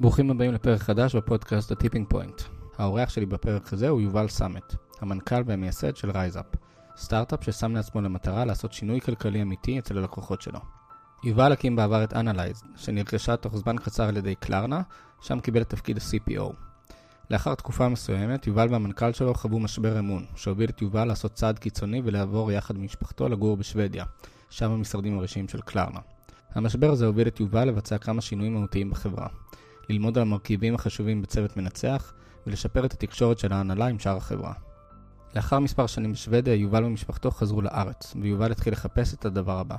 ברוכים הבאים לפרק חדש בפודקאסט ה Tipping Point. האורח שלי בפרק הזה הוא יובל סאמט, המנכ"ל והמייסד של RiseUp, סטארט-אפ ששם לעצמו למטרה לעשות שינוי כלכלי אמיתי אצל הלקוחות שלו. יובל הקים בעבר את Analyzd, שנרכשה תוך זמן קצר על ידי Klarna, שם קיבל את תפקיד ה-CPO. לאחר תקופה מסוימת, יובל והמנכ"ל שלו חוו משבר אמון, שהוביל את יובל לעשות צעד קיצוני ולעבור יחד עם משפחתו לגור בשוודיה, שם המשרדים הראשיים של Klarna. המשבר הזה הוביל את יובל לבצע כמה שינויים מהותיים בחברה. ללמוד על המרכיבים החשובים בצוות מנצח, ולשפר את התקשורת של ההנהלה עם שאר החברה. לאחר מספר שנים בשוודיה, יובל ומשפחתו חזרו לארץ, ויובל התחיל לחפש את הדבר הבא.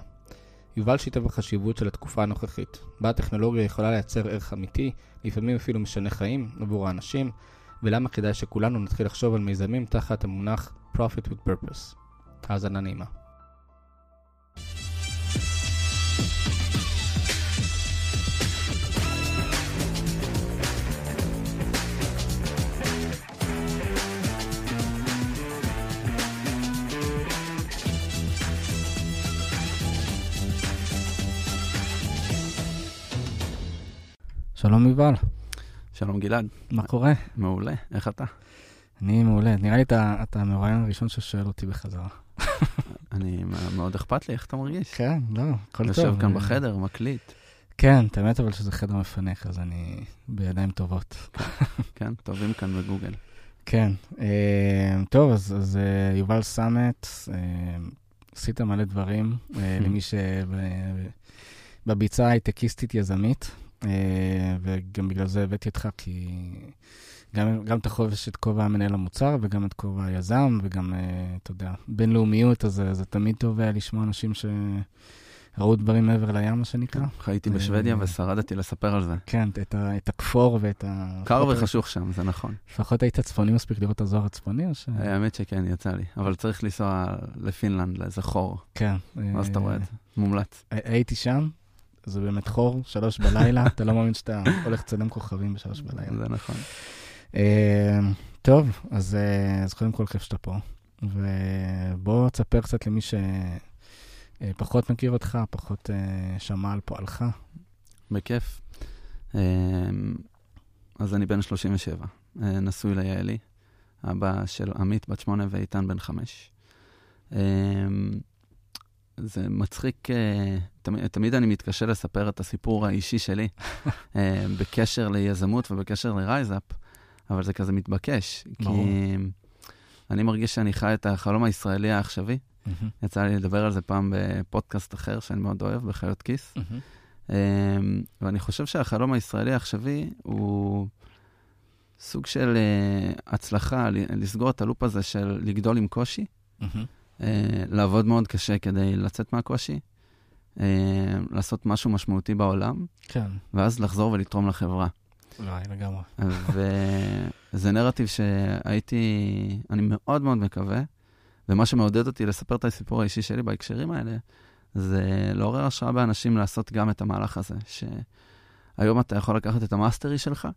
יובל שיתף בחשיבות של התקופה הנוכחית, בה הטכנולוגיה יכולה לייצר ערך אמיתי, לפעמים אפילו משנה חיים, עבור האנשים, ולמה כדאי שכולנו נתחיל לחשוב על מיזמים תחת המונח Profit with Purpose. האזנה נעימה. שלום יובל, שלום גלעד, מה קורה? מעולה, איך אתה? אני מעולה, נראה לי אתה, אתה המרואיין הראשון ששואל אותי בחזרה. אני, מאוד אכפת לי, איך אתה מרגיש? כן, לא, הכל טוב. יושב כאן בחדר, מקליט. כן, את האמת אבל שזה חדר מפנק, אז אני בידיים טובות. כן, טובים כאן בגוגל. כן, אה, טוב, אז, אז אה, יובל סאמט, אה, עשית מלא דברים, למי שבביצה הייטקיסטית יזמית, וגם בגלל זה הבאתי אותך, כי גם, גם אתה חובש את כובע המנהל המוצר וגם את כובע היזם, וגם, אה, אתה יודע, בינלאומיות, אז זה תמיד טוב היה לשמוע אנשים שראו דברים מעבר לים, מה שנקרא. חייתי בשוודיה ושרדתי לספר על זה. כן, את, ה, את הכפור ואת ה... קר וחשוך שם, זה נכון. לפחות היית צפוני מספיק לראות את הזוהר הצפוני, או ש... האמת שכן, יצא לי. אבל צריך לנסוע לפינלנד, לאיזה חור. כן. אז אתה רואה את זה, מומלץ. הייתי שם, זה באמת חור, שלוש בלילה, אתה לא מאמין שאתה הולך לצלם כוכבים בשלוש בלילה. זה נכון. טוב, אז, אז קודם כל כיף שאתה פה, ובוא תספר קצת למי שפחות מכיר אותך, פחות שמע על פועלך. בכיף. אז אני בן 37, נשוי ליעלי, אבא של עמית בת שמונה ואיתן בן חמש. זה מצחיק, תמיד, תמיד אני מתקשה לספר את הסיפור האישי שלי בקשר ליזמות ובקשר לרייזאפ, אבל זה כזה מתבקש. ברור. כי אני מרגיש שאני חי את החלום הישראלי העכשווי. יצא לי לדבר על זה פעם בפודקאסט אחר שאני מאוד אוהב, בחיות כיס. ואני חושב שהחלום הישראלי העכשווי הוא סוג של הצלחה, לסגור את הלופ הזה של לגדול עם קושי. Uh, לעבוד מאוד קשה כדי לצאת מהקושי, uh, לעשות משהו משמעותי בעולם, כן. ואז לחזור ולתרום לחברה. וואי, לגמרי. וזה נרטיב שהייתי, אני מאוד מאוד מקווה, ומה שמעודד אותי לספר את הסיפור האישי שלי בהקשרים האלה, זה לעורר השראה באנשים לעשות גם את המהלך הזה, שהיום אתה יכול לקחת את המאסטרי שלך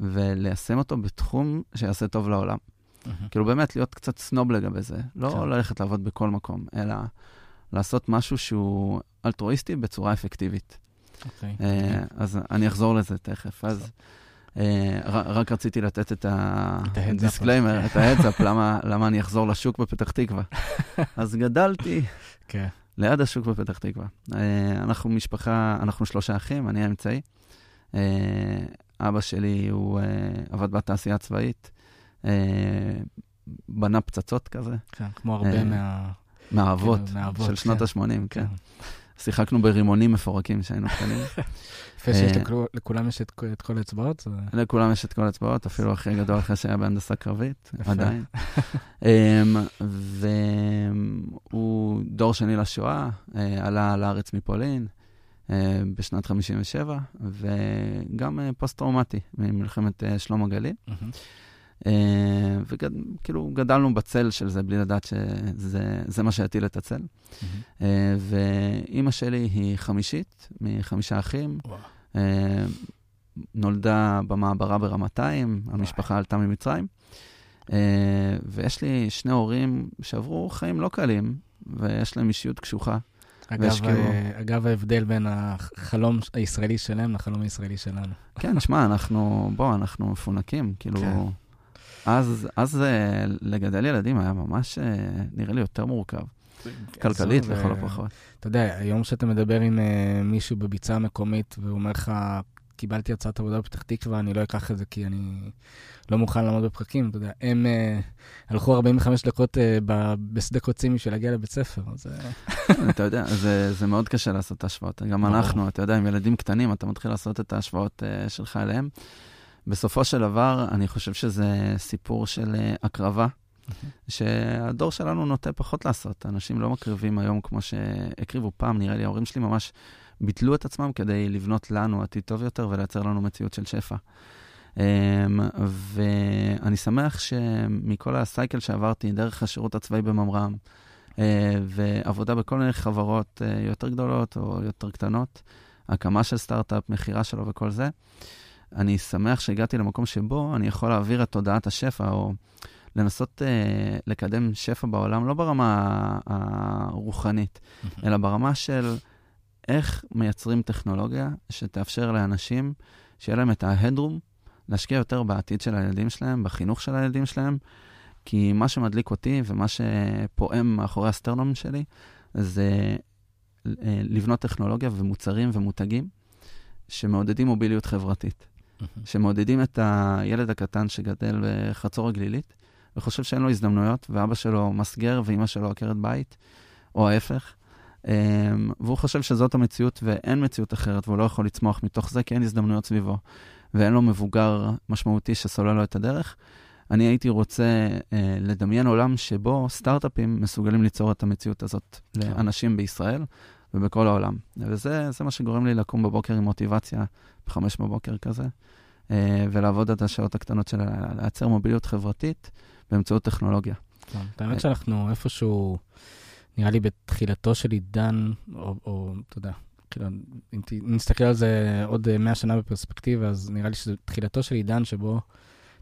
וליישם אותו בתחום שיעשה טוב לעולם. Mm-hmm. כאילו באמת להיות קצת סנוב לגבי זה, לא כן. ללכת לעבוד בכל מקום, אלא לעשות משהו שהוא אלטרואיסטי בצורה אפקטיבית. אוקיי. אה, אז אני אחזור לזה תכף. אז אה, רק רציתי לתת את. ה disclaimer, את ה heads up, למה למה אני אחזור לשוק בפתח תקווה. אז גדלתי כן. ליד השוק בפתח תקווה. אה, אנחנו משפחה, אנחנו שלושה אחים, אני האמצעי. אה, אבא שלי, הוא אה, עבד בתעשייה הצבאית. אה, בנה פצצות כזה, כן, כמו הרבה אה, מה... מהאבות מהאבות, של שנות כן. ה-80, כן. כן. שיחקנו ברימונים מפורקים כשהיינו קטנים. יפה שיש אה, לכולם יש את כל- האצבעות. לכולם יש את כל האצבעות, אפילו הכי גדול אחרי שהיה בהנדסה קרבית. עדיין. אמ, והוא דור שני לשואה, אה, עלה לארץ מפולין בשנת 57, וגם פוסט-טראומטי ממלחמת שלום הגליל. מהמם. וכאילו גדלנו בצל של זה בלי לדעת שזה זה מה שיטיל את הצל. אה, ואימא שלי היא חמישית מחמישה אחים. אה, נולדה במעברה ברמתיים, המשפחה עלתה ממצרים. אה, ויש לי שני הורים שעברו חיים לא קלים, ויש להם אישיות קשוחה. והשקיעו... אגב, ההבדל בין החלום הישראלי שלהם לחלום הישראלי שלנו. כן, שמע, אנחנו, בוא, אנחנו מפונקים, כאילו... כן. אז, אז לגדל ילדים היה ממש, נראה לי, יותר מורכב. כלכלית לכל הפחות. אתה יודע, היום שאתה מדבר עם מישהו בביצה מקומית, והוא אומר לך, קיבלתי הצעת עבודה בפתח תקווה, אני לא אקח את זה כי אני לא מוכן לעמוד בפקקים, אתה יודע, הם uh, הלכו 45 דקות uh, בשדה קוצים בשביל להגיע לבית ספר, אז... אה. אתה יודע, זה, זה מאוד קשה לעשות את ההשוואות. גם אנחנו, אתה יודע, עם ילדים קטנים, אתה מתחיל לעשות את ההשוואות uh, שלך אליהם. בסופו של דבר, אני חושב שזה סיפור של uh, הקרבה, שהדור שלנו נוטה פחות לעשות. אנשים לא מקריבים היום כמו שהקריבו פעם, נראה לי, ההורים שלי ממש ביטלו את עצמם כדי לבנות לנו עתיד טוב יותר ולייצר לנו מציאות של שפע. Um, ואני שמח שמכל הסייקל שעברתי, דרך השירות הצבאי בממר"ם, uh, ועבודה בכל מיני חברות uh, יותר גדולות או יותר קטנות, הקמה של סטארט-אפ, מכירה שלו וכל זה, אני שמח שהגעתי למקום שבו אני יכול להעביר את תודעת השפע, או לנסות uh, לקדם שפע בעולם, לא ברמה הרוחנית, אלא ברמה של איך מייצרים טכנולוגיה שתאפשר לאנשים שיהיה להם את ההדרום להשקיע יותר בעתיד של הילדים שלהם, בחינוך של הילדים שלהם, כי מה שמדליק אותי ומה שפועם מאחורי הסטרנום שלי, זה אה, לבנות טכנולוגיה ומוצרים ומותגים שמעודדים מוביליות חברתית, שמעודדים את הילד הקטן שגדל בחצור הגלילית וחושב שאין לו הזדמנויות, ואבא שלו מסגר ואימא שלו עקרת בית, או ההפך, Um, והוא חושב שזאת המציאות ואין מציאות אחרת, והוא לא יכול לצמוח מתוך זה כי אין הזדמנויות סביבו, ואין לו מבוגר משמעותי שסולל לו את הדרך. אני הייתי רוצה uh, לדמיין עולם שבו סטארט-אפים מסוגלים ליצור את המציאות הזאת כן. לאנשים בישראל ובכל העולם. וזה מה שגורם לי לקום בבוקר עם מוטיבציה, בחמש בבוקר כזה, uh, ולעבוד עד השעות הקטנות של לייצר מוביליות חברתית באמצעות טכנולוגיה. כן, האמת שאנחנו איפשהו... נראה לי בתחילתו של עידן, או, אתה יודע, כאילו, אם נסתכל על זה עוד 100 שנה בפרספקטיבה, אז נראה לי שזה תחילתו של עידן שבו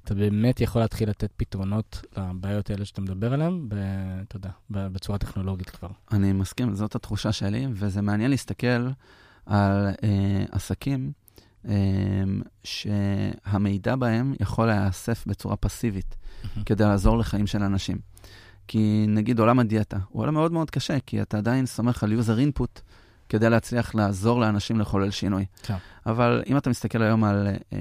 אתה באמת יכול להתחיל לתת פתרונות לבעיות האלה שאתה מדבר עליהן, אתה יודע, בצורה טכנולוגית כבר. אני מסכים, זאת התחושה שלי, וזה מעניין להסתכל על אה, עסקים אה, שהמידע בהם יכול להיאסף בצורה פסיבית, mm-hmm. כדי לעזור לחיים של אנשים. כי נגיד עולם הדיאטה הוא עולם מאוד מאוד קשה, כי אתה עדיין סומך על user input כדי להצליח לעזור לאנשים לחולל שינוי. כן. אבל אם אתה מסתכל היום על אה,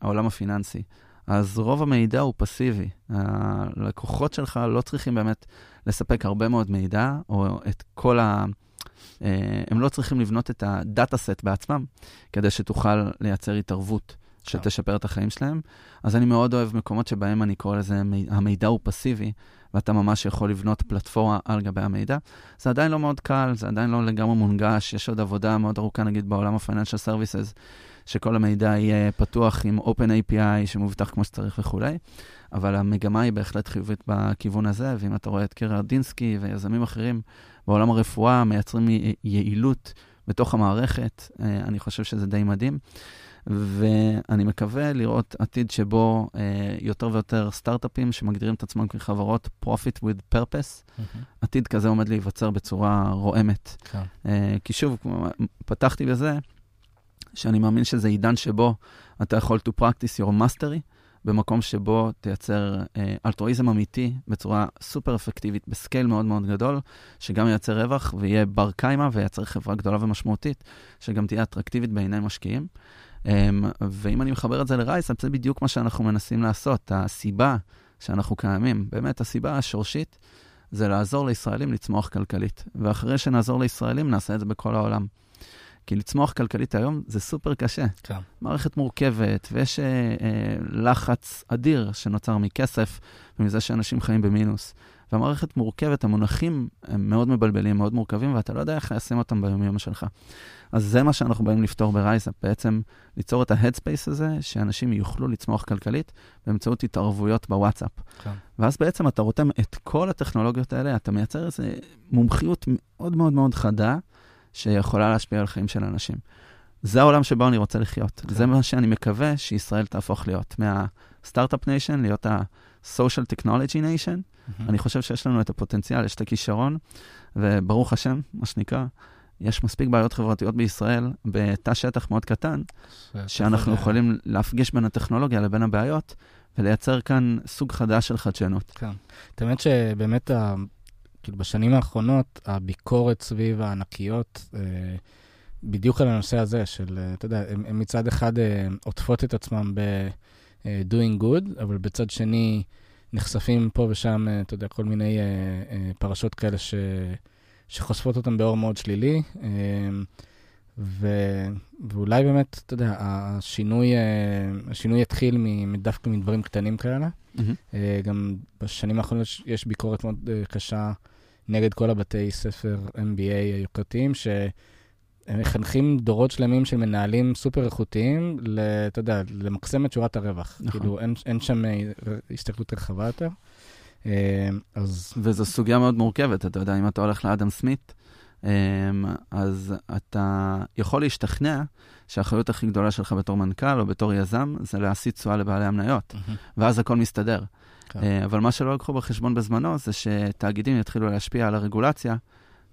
העולם הפיננסי, אז רוב המידע הוא פסיבי. הלקוחות שלך לא צריכים באמת לספק הרבה מאוד מידע, או את כל ה... אה, הם לא צריכים לבנות את הדאטה סט בעצמם, כדי שתוכל לייצר התערבות. שתשפר את החיים שלהם. אז אני מאוד אוהב מקומות שבהם אני קורא לזה, המידע הוא פסיבי, ואתה ממש יכול לבנות פלטפורמה על גבי המידע. זה עדיין לא מאוד קל, זה עדיין לא לגמרי מונגש, יש עוד עבודה מאוד ארוכה, נגיד, בעולם ה-Financial Services, שכל המידע יהיה פתוח עם Open API שמובטח כמו שצריך וכולי, אבל המגמה היא בהחלט חיובית בכיוון הזה, ואם אתה רואה את קרר דינסקי ויזמים אחרים בעולם הרפואה מייצרים יעילות בתוך המערכת, אה, אני חושב שזה די מדהים. ואני מקווה לראות עתיד שבו uh, יותר ויותר סטארט-אפים שמגדירים את עצמם כחברות profit with purpose, mm-hmm. עתיד כזה עומד להיווצר בצורה רועמת. Okay. כן. Uh, כי שוב, פתחתי בזה, שאני מאמין שזה עידן שבו אתה יכול to practice your mastery, במקום שבו תייצר אה, אלטרואיזם אמיתי בצורה סופר אפקטיבית, בסקייל מאוד מאוד גדול, שגם ייצר רווח ויהיה בר קיימא וייצר חברה גדולה ומשמעותית, שגם תהיה אטרקטיבית בעיני משקיעים. Um, ואם אני מחבר את זה לרייס, זה בדיוק מה שאנחנו מנסים לעשות. הסיבה שאנחנו קיימים, באמת הסיבה השורשית, זה לעזור לישראלים לצמוח כלכלית. ואחרי שנעזור לישראלים, נעשה את זה בכל העולם. כי לצמוח כלכלית היום זה סופר קשה. כן. מערכת מורכבת, ויש אה, אה, לחץ אדיר שנוצר מכסף ומזה שאנשים חיים במינוס. והמערכת מורכבת, המונחים הם מאוד מבלבלים, מאוד מורכבים, ואתה לא יודע איך ליישם אותם ביומיום שלך. אז זה מה שאנחנו באים לפתור ב RiseUp, בעצם ליצור את ה headspace הזה, שאנשים יוכלו לצמוח כלכלית באמצעות התערבויות בוואטסאפ. כן. ואז בעצם אתה רותם את כל הטכנולוגיות האלה, אתה מייצר איזו מומחיות מאוד מאוד מאוד חדה, שיכולה להשפיע על חיים של אנשים. זה העולם שבו אני רוצה לחיות. כן. זה מה שאני מקווה שישראל תהפוך להיות. מה start-up nation, להיות social technology nation. Mm-hmm. אני חושב שיש לנו את הפוטנציאל, יש את הכישרון, וברוך השם, מה שנקרא, יש מספיק בעיות חברתיות בישראל בתא שטח מאוד קטן, שאנחנו יכולים להפגיש בין הטכנולוגיה לבין הבעיות, ולייצר כאן סוג חדש של חדשנות. כן. האמת שבאמת. כאילו בשנים האחרונות, הביקורת סביב הענקיות, אה, בדיוק על הנושא הזה של, אה, אתה יודע, הם מצד אחד אה, עוטפות את עצמם ב-doing good, אבל בצד שני נחשפים פה ושם, אתה יודע, כל מיני פרשות כאלה ש... שחושפות אותם באור מאוד שלילי. ו... ואולי באמת, אתה יודע, השינוי, השינוי יתחיל דווקא מדברים קטנים כאלה. Mm-hmm. גם בשנים האחרונות יש ביקורת מאוד קשה נגד כל הבתי ספר MBA היוקרתיים, שהם מחנכים דורות שלמים של מנהלים סופר איכותיים, אתה יודע, למקסם את שורת הרווח. נכון. כאילו, אין, אין שם הסתכלות רחבה יותר. אז... וזו סוגיה מאוד מורכבת, אתה יודע, אם אתה הולך לאדם סמית, אמ, אז אתה יכול להשתכנע שהאחריות הכי גדולה שלך בתור מנכ"ל או בתור יזם זה להסיט תשואה לבעלי המניות, mm-hmm. ואז הכל מסתדר. כן. אה, אבל מה שלא לקחו בחשבון בזמנו זה שתאגידים יתחילו להשפיע על הרגולציה,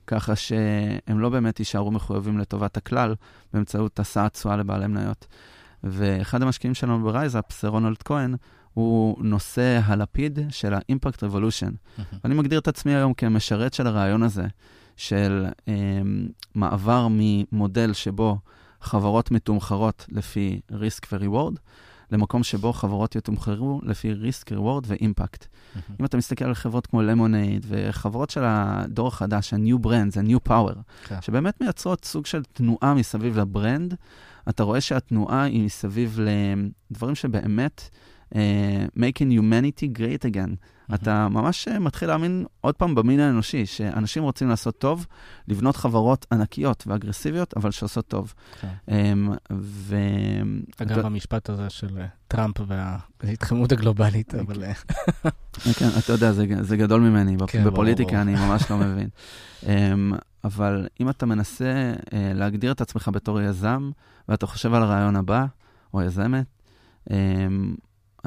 ככה שהם לא באמת יישארו מחויבים לטובת הכלל באמצעות השאת תשואה לבעלי מניות. ואחד המשקיעים שלנו ב RiseUp, זה רונלד כהן, הוא נושא הלפיד של ה-Impact Revolution. ואני מגדיר את עצמי היום כמשרת של הרעיון הזה, של um, מעבר ממודל שבו חברות מתומחרות לפי risk ו-reward, למקום שבו חברות יתומחרו לפי risk, reward. Mm-hmm. אם אתה מסתכל על חברות כמו Lemonade וחברות של הדור החדש, ה-new brands, ה-new power, okay. כן. שבאמת מייצרות סוג של תנועה מסביב ל brand, אתה רואה שהתנועה היא מסביב לדברים שבאמת uh, making humanity great again. אתה ממש אה, מתחיל להאמין עוד פעם במין האנושי, שאנשים רוצים לעשות טוב, לבנות חברות ענקיות ואגרסיביות, אבל שעושות טוב. כן. Um, ו... אגב, המשפט הזה של אה, טראמפ וההתחממות הגלובלית, אבל... כן, אתה יודע, זה, זה גדול ממני. כן, בפוליטיקה ברור. אני ממש לא מבין. Um, אבל אם אתה מנסה להגדיר את עצמך בתור יזם, ואתה חושב על הרעיון הבא, או יזמת, um,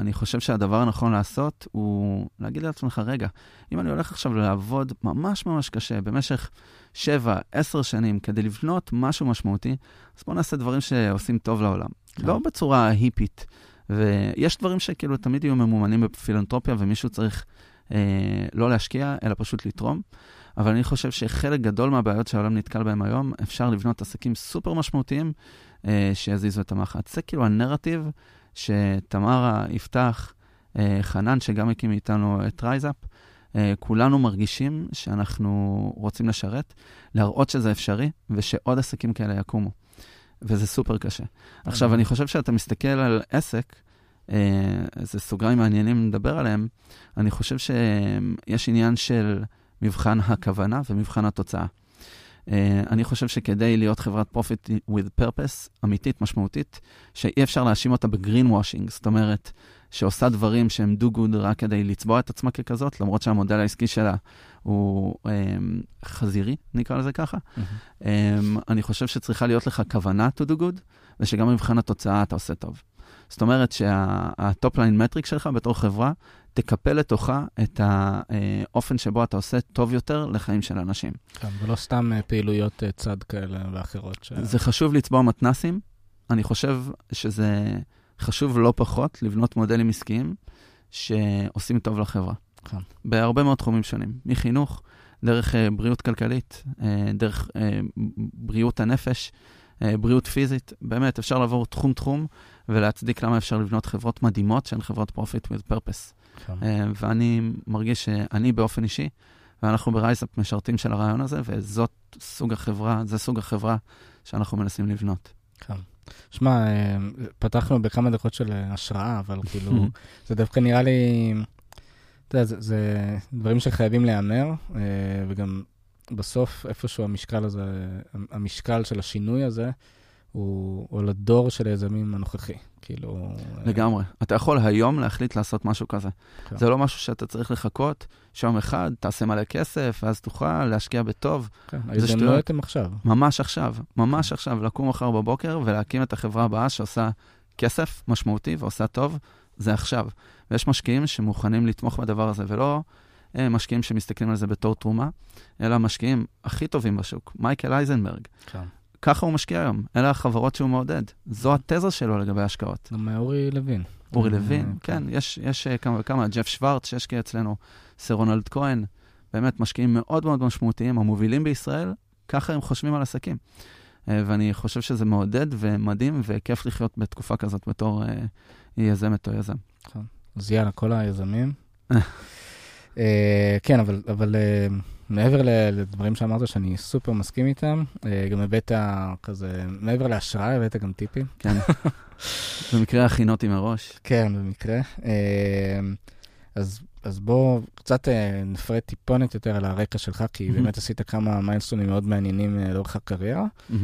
אני חושב שהדבר הנכון לעשות הוא להגיד לעצמך, רגע, אם אני הולך עכשיו לעבוד ממש ממש קשה במשך 7-10 שנים כדי לבנות משהו משמעותי, אז בואו נעשה דברים שעושים טוב לעולם. כן. לא בצורה היפית. ויש דברים שכאילו תמיד יהיו ממומנים בפילנטרופיה ומישהו צריך אה, לא להשקיע, אלא פשוט לתרום. אבל אני חושב שחלק גדול מהבעיות שהעולם נתקל בהן היום, אפשר לבנות עסקים סופר משמעותיים אה, שיזיזו את המחט. זה כאילו הנרטיב שתמרה, יפתח, אה, חנן, שגם הקים איתנו את RiseUp, אה, כולנו מרגישים שאנחנו רוצים לשרת, להראות שזה אפשרי, ושעוד עסקים כאלה יקומו. וזה סופר קשה. עכשיו, אני חושב שאתה מסתכל על עסק, איזה סוגריים מעניינים לדבר עליהם, אני חושב שיש עניין של מבחן הכוונה ומבחן התוצאה. Uh, אני חושב שכדי להיות חברת profit with purpose אמיתית, משמעותית, שאי אפשר להאשים אותה בגרין וושינג, זאת אומרת, שעושה דברים שהם do good רק כדי לצבוע את עצמה ככזאת, למרות שהמודל העסקי שלה הוא um, חזירי, נקרא לזה ככה. Mm-hmm. Um, אני חושב שצריכה להיות לך כוונה to do good, ושגם במבחן התוצאה אתה עושה טוב. זאת אומרת שה top line metric שלך בתור חברה תקפל לתוכה את האופן שבו אתה עושה טוב יותר לחיים של אנשים. כן, ולא סתם אה, פעילויות אה, צד כאלה ואחרות. ש... זה חשוב לצבוע מתנסים. אני חושב שזה חשוב לא פחות לבנות מודלים עסקיים שעושים טוב לחברה. כן. בהרבה מאוד תחומים שונים, מחינוך, דרך uh, בריאות כלכלית, דרך בריאות הנפש, בריאות פיזית. באמת, אפשר לעבור תחום-תחום ולהצדיק למה אפשר לבנות חברות מדהימות שהן חברות profit with purpose. כן. אה, ואני מרגיש שאני באופן אישי, ואנחנו ב RiseUp משרתים של הרעיון הזה, וזאת סוג החברה, זה סוג החברה שאנחנו מנסים לבנות. כן. שמע, אה, פתחנו בכמה דקות של השראה, אבל כאילו, זה דווקא נראה לי, אתה יודע, זה, זה דברים שחייבים להיאמר, אה, וגם בסוף איפשהו המשקל הזה, המשקל של השינוי הזה, הוא, הוא לדור של היזמים הנוכחי. כאילו... לגמרי. אתה יכול היום להחליט לעשות משהו כזה. כן. זה לא משהו שאתה צריך לחכות, שיום אחד תעשה מלא כסף, ואז תוכל להשקיע בטוב. כן, ההזדמנויות הן עכשיו. ממש עכשיו, ממש כן. עכשיו, לקום מחר בבוקר ולהקים את החברה הבאה שעושה כסף משמעותי ועושה טוב, זה עכשיו. ויש משקיעים שמוכנים לתמוך בדבר הזה, ולא אה, משקיעים שמסתכלים על זה בתור תרומה, אלא המשקיעים הכי טובים בשוק, מייקל אייזנברג. כן. ככה הוא משקיע היום, אלה החברות שהוא מעודד. זו התזה שלו לגבי השקעות. גם אורי לוין. אורי לוין, כן, יש, יש כמה וכמה, ג'ף שוורץ שהשקיע אצלנו, סר רונלד כהן, באמת משקיעים מאוד מאוד משמעותיים, המובילים בישראל, ככה הם חושבים על עסקים. אה, ואני חושב שזה מעודד ומדהים וכיף לחיות בתקופה כזאת בתור אה, יזמת או יזם. נכון. אז יאללה, כל היזמים. אה, כן, אבל, אבל מעבר לדברים שאמרת שאני סופר מסכים איתם, גם הבאת כזה, מעבר להשראה, הבאת גם טיפים. כן. במקרה הכינותי מראש. כן, במקרה. אז אז בוא קצת אה, נפרט טיפונת יותר על הרקע שלך, כי mm-hmm. באמת עשית כמה מיילסטונים מאוד מעניינים אה, לאורך הקריירה, mm-hmm.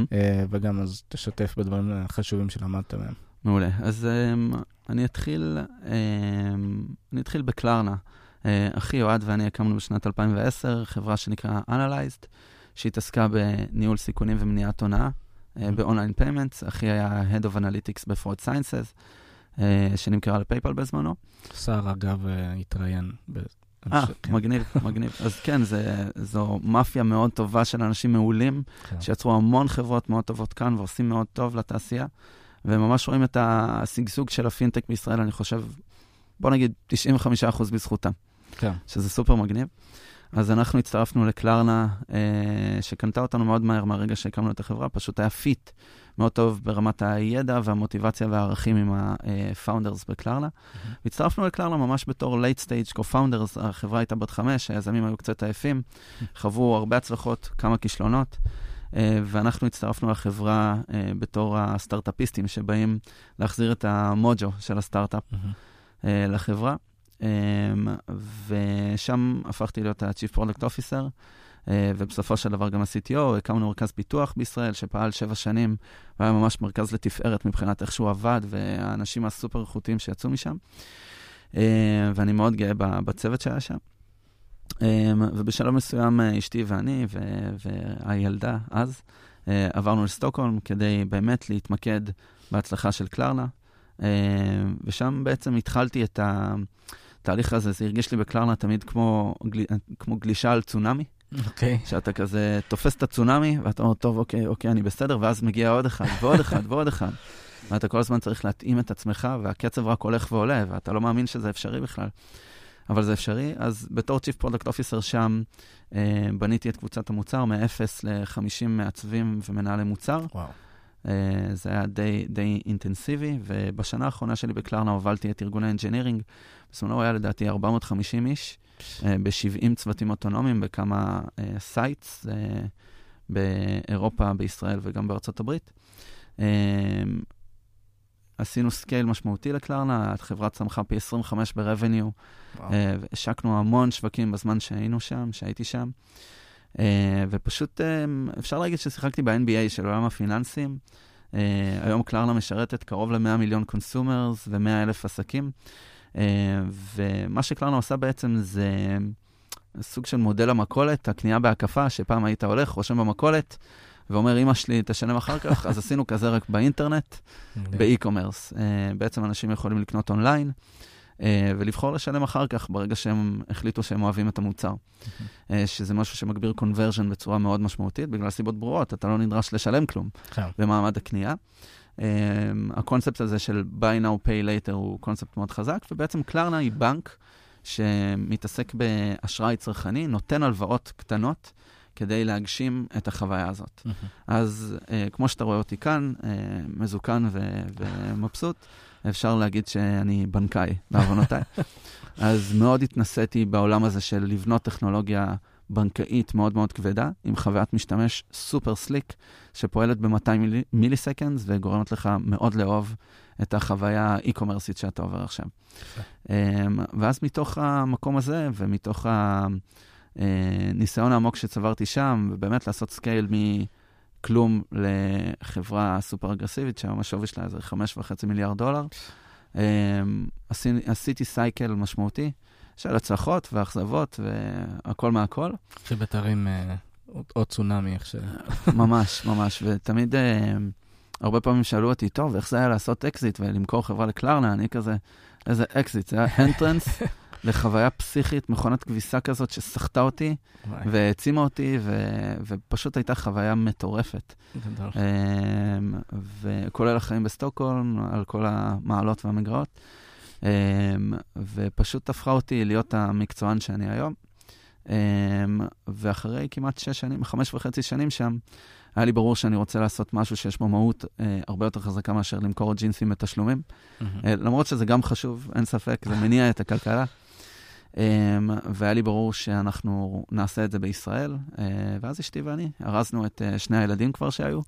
וגם אז תשתף בדברים החשובים שלמדת מהם. מעולה. אז um, אני אתחיל, um, אני אתחיל ב Klarna. Uh, אחי אוהד ואני הקמנו בשנת 2010 חברה שנקרא Analyzd, שהתעסקה בניהול סיכונים ומניעת הונאה mm-hmm. ב online payments. אחי היה Head of Analytics ב-Fraud Sciences. אה, שנמכרה ל PayPal בזמנו. סער, אגב, אה, התראיין. אה, כן. מגניב, מגניב. אז כן, זה, זו מאפיה מאוד טובה של אנשים מעולים, כן. שיצרו המון חברות מאוד טובות כאן ועושים מאוד טוב לתעשייה, וממש רואים את השגשוג של הפינטק בישראל, אני חושב, בוא נגיד 95% בזכותם. כן. שזה סופר מגניב. אז אנחנו הצטרפנו לקלרנה, אה, שקנתה אותנו מאוד מהר מהרגע שהקמנו את החברה, פשוט היה fit מאוד טוב ברמת הידע והמוטיבציה והערכים עם ה-founders בקלרנה. Mm-hmm. והצטרפנו לקלרנה ממש בתור late stage co-founders, החברה הייתה בת חמש, היזמים היו קצת עייפים, mm-hmm. חוו הרבה הצלחות, כמה כישלונות. Uh, ואנחנו הצטרפנו לחברה uh, בתור הסטארט-אפיסטים שבאים להחזיר את המוג'ו של הסטארט-אפ mm-hmm. Uh, לחברה. Um, ושם הפכתי להיות ה-Chief Product Officer. אה, ובסופו של דבר גם ה-CTO, הקמנו מרכז פיתוח בישראל שפעל שבע שנים, והיה ממש מרכז לתפארת מבחינת איך שהוא עבד, והאנשים הסופר איכותיים שיצאו משם. אה, ואני מאוד גאה בצוות שהיה שם. אה, ובשלב מסוים אשתי ואני והילדה אז עברנו לסטוקהולם כדי באמת להתמקד בהצלחה של קלרנה, ושם בעצם התחלתי את התהליך הזה, זה הרגיש לי בקלרנה תמיד כמו, כמו גלישה על צונאמי. אוקיי. Okay. שאתה כזה תופס את הצונאמי, ואתה אומר, טוב, אוקיי, אוקיי, אני בסדר, ואז מגיע עוד אחד, ועוד אחד, ועוד אחד. ואתה כל הזמן צריך להתאים את עצמך, והקצב רק הולך ועולה, ואתה לא מאמין שזה אפשרי בכלל. אבל זה אפשרי, אז בתור Chief Product Officer שם, אה, בניתי את קבוצת המוצר מ-0 ל-50 מעצבים ומנהלי מוצר. וואו. אה, זה היה די, די אינטנסיבי, ובשנה האחרונה שלי בקלרנה הובלתי את ארגון ה engineering. בזמנו היה לדעתי 450 איש. אה, ב-70 צוותים אוטונומיים בכמה sites uh, uh, באירופה, בישראל וגם בארצות הברית. Uh, עשינו scale משמעותי לקלרנה, החברה צמחה פי 25 ב-revenue, uh, השקנו המון שווקים בזמן שהיינו שם, שהייתי שם, uh, ופשוט uh, אפשר להגיד ששיחקתי ב-NBA של עולם הפיננסים. Uh, היום קלרנה משרתת קרוב ל-100 מיליון consumers ו-100 אלף עסקים. אה, ומה שקלרנה עושה בעצם זה סוג של מודל המכולת, הקנייה בהקפה, שפעם היית הולך, רושם במכולת, ואומר, אמא שלי, תשלם אחר כך, אז עשינו כזה רק באינטרנט, ב e-commerce. אה, בעצם אנשים יכולים לקנות online. Uh, ולבחור לשלם אחר כך, ברגע שהם החליטו שהם אוהבים את המוצר. uh, שזה משהו שמגביר conversion בצורה מאוד משמעותית, בגלל סיבות ברורות, אתה לא נדרש לשלם כלום כן. במעמד הקנייה. Um, הקונספט הזה של buy now pay later הוא קונספט מאוד חזק, ובעצם קלרנה היא בנק שמתעסק באשראי צרכני, נותן הלוואות קטנות כדי להגשים את החוויה הזאת. Mm-hmm. אז uh, כמו שאתה רואה אותי כאן, uh, מזוקן ו- ומבסוט, אפשר להגיד שאני בנקאי, בעוונותיי. אז מאוד התנסיתי בעולם הזה של לבנות טכנולוגיה בנקאית מאוד מאוד כבדה, עם חוויית משתמש סופר סליק, שפועלת ב-200 מיליסקנדס וגורמת לך מאוד לאהוב את החוויה האי-קומרסית שאתה עובר עכשיו. אמ, ואז מתוך המקום הזה ומתוך הניסיון העמוק שצברתי שם, ובאמת לעשות scale מכלום לחברה סופר אגרסיבית, שהיום השווי שלה זה 5.5 מיליארד דולר, אמ, עשיתי scale משמעותי. של הצלחות ואכזבות והכל מהכל. שברים עוד צונאמי, איך ש... ממש, ממש, ותמיד אה, הרבה פעמים שאלו אותי, טוב, איך זה היה לעשות אקזיט ולמכור חברה לקלרנה? אני כזה, איזה אקזיט, זה היה entrance לחוויה פסיכית, מכונת כביסה כזאת שסחטה אותי והעצימה אותי, ו- ופשוט הייתה חוויה מטורפת. גדול. אמ, וכולל החיים בסטוקהולם, על כל המעלות והמגרעות. אמ, ופשוט הפכה אותי להיות המקצוען שאני היום. אמ, ואחרי כמעט שש שנים, חמש וחצי שנים שם, היה לי ברור שאני רוצה לעשות משהו שיש בו מהות אה, הרבה יותר חזקה מאשר למכור ג'ינסים בתשלומים. אה, למרות שזה גם חשוב, אין ספק, זה מניע את הכלכלה. אה, והיה לי ברור שאנחנו נעשה את זה בישראל. אה, ואז אשתי ואני ארזנו את אה, שני הילדים כבר שהיו,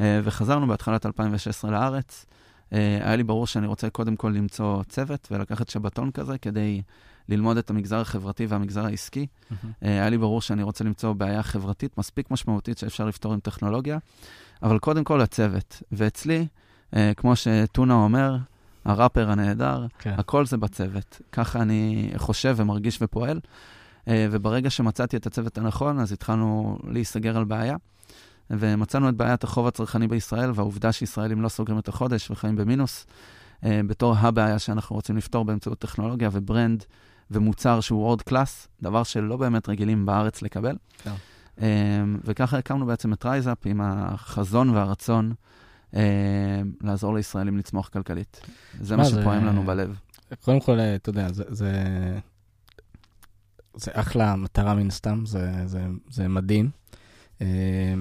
אה, וחזרנו בהתחלת 2016 לארץ. היה לי ברור שאני רוצה קודם כל למצוא צוות ולקחת שבתון כזה כדי ללמוד את המגזר החברתי והמגזר העסקי. היה לי ברור שאני רוצה למצוא בעיה חברתית מספיק משמעותית שאפשר לפתור עם טכנולוגיה, אבל קודם כל הצוות. ואצלי, כמו שטונה אומר, הראפר הנהדר, כן. הכל זה בצוות. ככה אני חושב ומרגיש ופועל. אה, וברגע שמצאתי את הצוות הנכון, אז התחלנו להיסגר על בעיה. ומצאנו את בעיית החוב הצרכני בישראל, והעובדה שישראלים לא סוגרים את החודש וחיים במינוס, אה, בתור הבעיה שאנחנו רוצים לפתור באמצעות טכנולוגיה ו brand ומוצר שהוא world class, דבר שלא באמת רגילים בארץ לקבל. כן. אה, וככה הקמנו בעצם את רייזאפ עם החזון והרצון לעזור לישראלים לצמוח כלכלית. זה מה, שפועם לנו בלב. קודם כל, אה, אתה יודע, זה, זה, זה אחלה מטרה מן הסתם, זה, זה, זה מדהים. אה,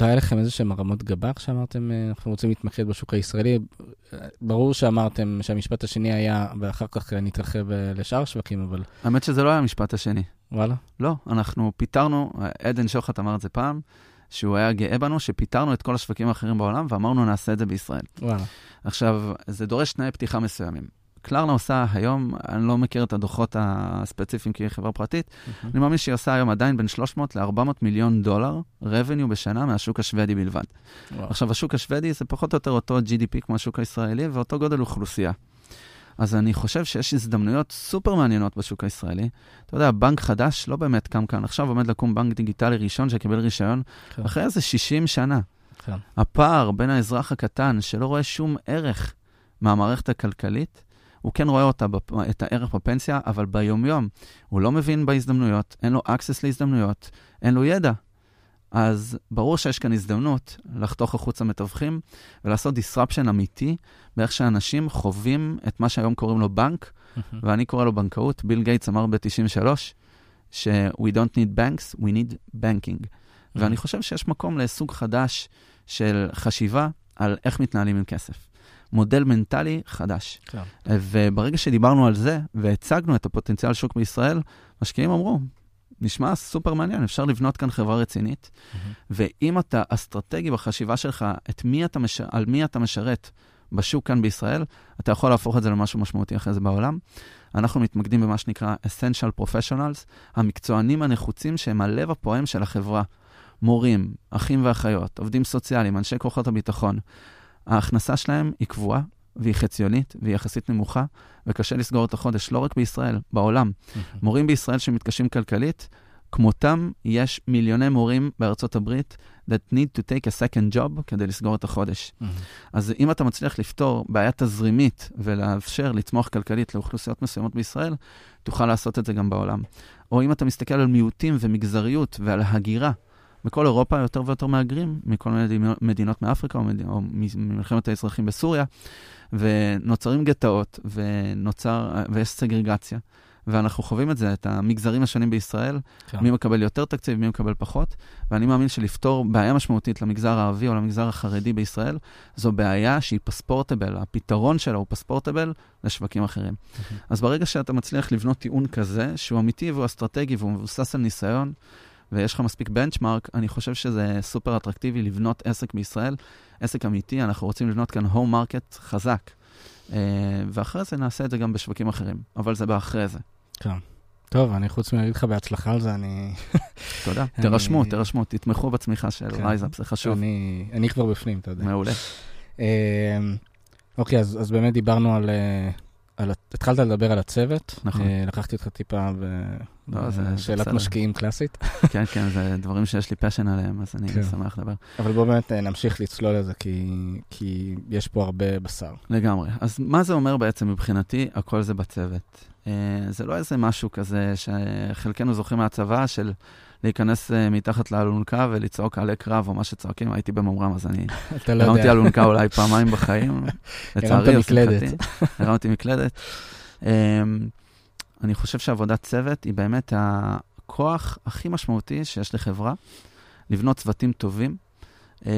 לא היה לכם איזה שהם הרמות גבה שאמרתם, אה, אנחנו רוצים להתמקד בשוק הישראלי? אה, ברור שאמרתם שהמשפט השני היה, ואחר כך נתרחב אה, לשאר שווקים, אבל האמת שזה לא היה המשפט השני. וואלה. לא, אנחנו פיטרנו, עדן שוחט אמר את זה פעם, שהוא היה גאה בנו, שפיטרנו את כל השווקים האחרים בעולם ואמרנו נעשה את זה בישראל. וואלה. עכשיו, זה דורש תנאי פתיחה מסוימים. קלרנה עושה היום, אני לא מכיר את הדוחות הספציפיים כי היא חברה פרטית, אני מאמין שהיא עושה היום עדיין בין 300 ל-400 מיליון דולר revenue בשנה מהשוק השוודי בלבד. וואו. עכשיו, השוק השוודי זה פחות או יותר אותו GDP כמו השוק הישראלי ואותו גודל אוכלוסייה. אז אני חושב שיש הזדמנויות סופר מעניינות בשוק הישראלי. אתה יודע, בנק חדש לא באמת קם כאן. עכשיו עומד לקום בנק דיגיטלי ראשון שקיבל רישיון, כן. אחרי איזה 60 שנה. כן. הפער בין האזרח הקטן, שלא רואה שום ערך מהמערכת הכלכלית, הוא כן רואה אותה. את הערך בפנסיה, אבל ביומיום הוא לא מבין בהזדמנויות, אין לו access להזדמנויות, אין לו ידע. אז ברור שיש כאן הזדמנות לחתוך החוצה מתווכים ולעשות disruption אמיתי באיך שאנשים חווים את מה שהיום קוראים לו בנק, ואני קורא לו בנקאות. ביל גייטס אמר ב-93, ש-We don't need banks, we need banking. ואני חושב שיש מקום לסוג חדש של חשיבה על איך מתנהלים עם כסף. מודל מנטלי חדש. כן. וברגע שדיברנו על זה והצגנו את הפוטנציאל שוק בישראל, משקיעים אמרו, נשמע סופר מעניין, אפשר לבנות כאן חברה רצינית, ואם אתה אסטרטגי בחשיבה שלך, את מי אתה מש... על מי אתה משרת בשוק כאן בישראל, אתה יכול להפוך את זה למשהו משמעותי אחרי זה בעולם. אנחנו מתמקדים במה שנקרא Essential Professionals, המקצוענים הנחוצים שהם הלב הפועם של החברה. מורים, אחים ואחיות, עובדים סוציאליים, אנשי כוחות הביטחון. ההכנסה שלהם היא קבועה והיא חציונית והיא יחסית נמוכה, וקשה לסגור את החודש, לא רק בישראל, בעולם. מורים בישראל שמתקשים כלכלית, כמותם יש מיליוני מורים בארצות הברית that need to take a second job כדי לסגור את החודש. אז אם אתה מצליח לפתור בעיה תזרימית ולאפשר לצמוח כלכלית לאוכלוסיות מסוימות בישראל, תוכל לעשות את זה גם בעולם. או אם אתה מסתכל על מיעוטים ומגזריות ועל הגירה, בכל אירופה יותר ויותר מהגרים מכל מיני מדינות- מדינות מאפריקה או, מד... או ממלחמת האזרחים בסוריה, ונוצרים גטאות ונוצר... ויש סגרגציה. ואנחנו חווים את זה, את המגזרים השונים בישראל, כן. מי מקבל יותר תקציב, מי מקבל פחות, ואני מאמין שלפתור בעיה משמעותית למגזר הערבי או למגזר החרדי בישראל, זו בעיה שהיא פספורטבל, הפתרון שלה הוא פספורטבל לשווקים אחרים. אז ברגע שאתה מצליח לבנות טיעון כזה, שהוא אמיתי והוא אסטרטגי והוא מבוסס על ניסיון, ויש לך מספיק בנצ'מארק, אני חושב שזה סופר אטרקטיבי לבנות עסק בישראל, עסק אמיתי, אנחנו רוצים לבנות כאן home market חזק. אה, ואחרי זה נעשה את זה גם בשווקים אחרים, אבל זה באחרי זה. כן. טוב, אני חוץ מלהגיד לך בהצלחה על זה, אני... תודה. תירשמו, תירשמו, תתמכו בצמיחה של כן. רייזאפ, זה חשוב. אני, אני כבר בפנים, אתה יודע. מעולה. אה, אוקיי, אז, אז באמת דיברנו על, אה, על... התחלת לדבר על הצוות. נכון. אה, לקחתי אותך טיפה ו... לא, בסדר. משקיעים קלאסית. כן, כן, זה דברים שיש לי פשן עליהם, אז אני כן. שמח לדבר. אבל בואו באמת אה, נמשיך לצלול לזה, כי, כי יש פה הרבה בשר. לגמרי. אז מה זה אומר בעצם מבחינתי? הכל זה בצוות. אה, זה לא איזה משהו כזה שחלקנו זוכרים מהצבא של להיכנס אה, מתחת לאלונקה ולצעוק עלי קרב או מה שצועקים. הייתי בממר"ם, אז אני אתה לא הרמתי. אלונקה אולי פעמיים בחיים, לצערי, או מקלדת. לשמחתי. הרמתי מקלדת. אמ, אני חושב שעבודת צוות היא באמת הכוח הכי משמעותי שיש לחברה, לבנות צוותים טובים. אמ,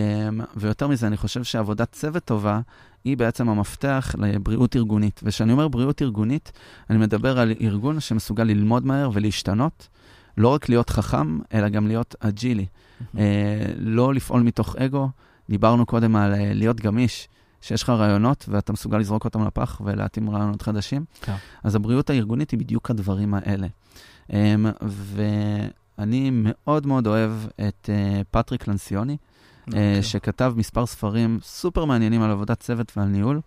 ויותר מזה, אני חושב שעבודת צוות טובה היא בעצם המפתח לבריאות ארגונית. וכשאני אומר בריאות ארגונית, אני מדבר על ארגון שמסוגל ללמוד מהר ולהשתנות, לא רק להיות חכם, אלא גם להיות אג'ילי. אה, לא לפעול מתוך אגו. דיברנו קודם על אה, להיות גמיש, שיש לך רעיונות ואתה מסוגל לזרוק אותם לפח ולהתאים רעיונות חדשים. כן. אז הבריאות הארגונית היא בדיוק הדברים האלה. אמ, ואני מאוד מאוד אוהב את אה, פטריק לנסיוני, אה, אוקיי. שכתב מספר ספרים סופר מעניינים על עבודת צוות ועל ניהול.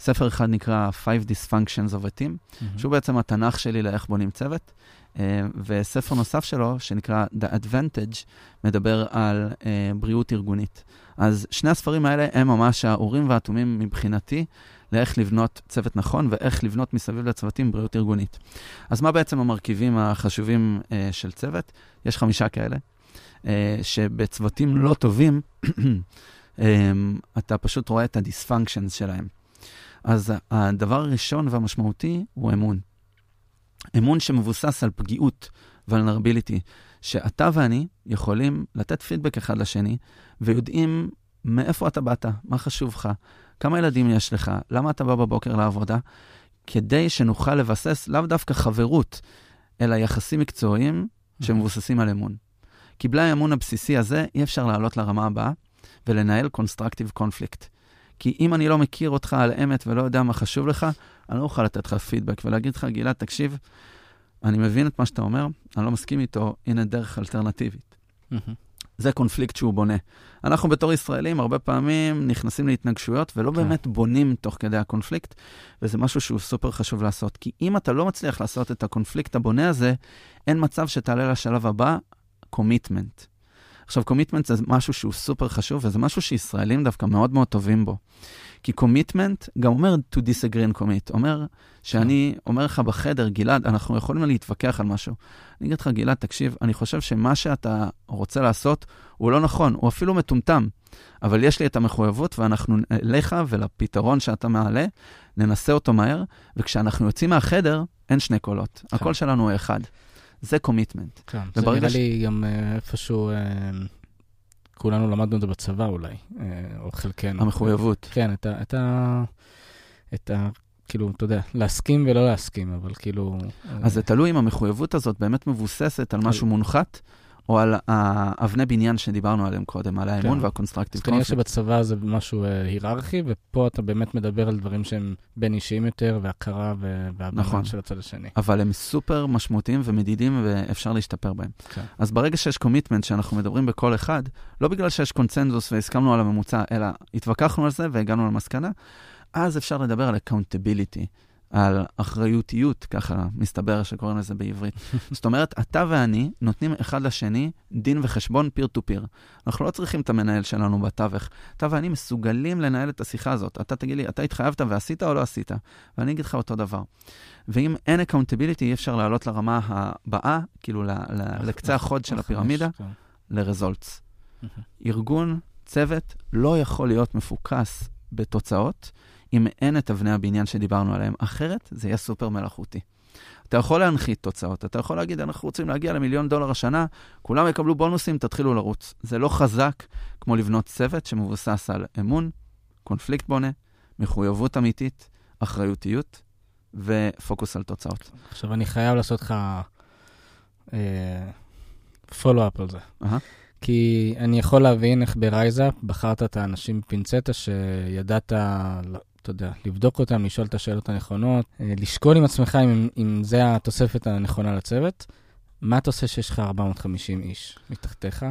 ספר אחד נקרא Five Dysfunctions of a Team, מהמם. שהוא בעצם התנ"ך שלי לאיך בונים צוות. אה, וספר נוסף שלו, שנקרא The Advantage, מדבר על אה, בריאות ארגונית. אז שני הספרים האלה הם ממש האורים והתומים מבחינתי לאיך לבנות צוות נכון ואיך לבנות מסביב לצוותים בריאות ארגונית. אז מה בעצם המרכיבים החשובים אה, של צוות? יש חמישה כאלה, שבצוותים לא טובים, אתה פשוט רואה את הדיספונקשנס שלהם. אז הדבר הראשון והמשמעותי הוא אמון. אמון שמבוסס על פגיעות vulnerability, שאתה ואני יכולים לתת פידבק אחד לשני, ויודעים מאיפה אתה באת, מה חשוב לך, כמה ילדים יש לך, למה אתה בא בבוקר לעבודה, כדי שנוכל לבסס לאו דווקא חברות, אלא יחסים מקצועיים שמבוססים על אמון. כי בלי האמון הבסיסי הזה, אי אפשר לעלות לרמה הבאה ולנהל קונסטרקטיב קונפליקט. כי אם אני לא מכיר אותך על אמת ולא יודע מה חשוב לך, אני לא אוכל לתת לך פידבק ולהגיד לך, גלעד, תקשיב, אני מבין את מה שאתה אומר, אני לא מסכים איתו, הנה דרך אלטרנטיבית. זה קונפליקט שהוא בונה. אנחנו בתור ישראלים הרבה פעמים נכנסים להתנגשויות ולא כן. באמת בונים תוך כדי הקונפליקט, וזה משהו שהוא סופר חשוב לעשות. כי אם אתה לא מצליח לעשות את הקונפליקט הבונה הזה, אין מצב שתעלה לשלב הבא, commitment. עכשיו, commitment זה משהו שהוא סופר חשוב, וזה משהו שישראלים דווקא מאוד מאוד טובים בו. כי commitment גם אומר to disagree and commit, אומר שאני אומר לך בחדר, גלעד, אנחנו יכולים להתווכח על משהו. אני אגיד לך, גלעד, תקשיב, אני חושב שמה שאתה רוצה לעשות הוא לא נכון, הוא אפילו מטומטם, אבל יש לי את המחויבות ואנחנו אליך ולפתרון שאתה מעלה, ננסה אותו מהר, וכשאנחנו יוצאים מהחדר, אין שני קולות. כן. הקול שלנו הוא אחד. זה commitment. כן, זה נראה ש- לי גם אה, איפשהו, אה, כולנו למדנו את זה בצבא אולי, אה, או חלקנו. המחויבות. כן, את ה... את ה... את ה... כאילו, אתה יודע, להסכים ולא להסכים, אבל כאילו... אז זה תלוי אם המחויבות הזאת באמת מבוססת על משהו מונחת, או על האבני בניין שדיברנו עליהם קודם, על האמון כן. וה constructive אז כנראה conflict. שבצבא זה משהו אה, היררכי, ופה אתה באמת מדבר על דברים שהם בין אישיים יותר, והכרה והבנה נכון. של הצד השני. אבל הם סופר משמעותיים ומדידים ואפשר להשתפר בהם. כן. אז ברגע שיש commitment שאנחנו מדברים בכל אחד, לא בגלל שיש קונצנזוס והסכמנו על הממוצע, אלא התווכחנו על זה והגענו למסקנה, אז אפשר לדבר על accountability, על אחריותיות, ככה מסתבר שקוראים לזה בעברית. זאת אומרת, אתה ואני נותנים אחד לשני דין וחשבון פיר טו פיר. אנחנו לא צריכים את המנהל שלנו בתווך. אתה ואני מסוגלים לנהל את השיחה הזאת. אתה תגיד לי, אתה התחייבת ועשית או לא עשית? ואני אגיד לך אותו דבר. ואם אין accountability, אי אפשר לעלות לרמה הבאה, כאילו לקצה החוד של הפירמידה, כן. לרזולטס. ארגון, צוות, לא יכול להיות מפוקס בתוצאות אם אין את אבני הבניין שדיברנו עליהם. אחרת, זה יהיה סופר מלאכותי. אתה יכול להנחית תוצאות, אתה יכול להגיד, אנחנו רוצים להגיע למיליון דולר השנה, כולם יקבלו בונוסים, תתחילו לרוץ. זה לא חזק כמו לבנות צוות שמבוסס על אמון, קונפליקט בונה, מחויבות אמיתית, אחריותיות ופוקוס על תוצאות. עכשיו, אני חייב לעשות לך follow-up על זה. כי אני יכול להבין איך ב RiseUp בחרת את האנשים בפינצטה שידעת, אתה יודע, לבדוק אותם, לשאול את השאלות הנכונות, אה, לשקול עם עצמך אם, אם זה התוספת הנכונה לצוות. מה אתה עושה שיש לך 450 איש מתחתיך,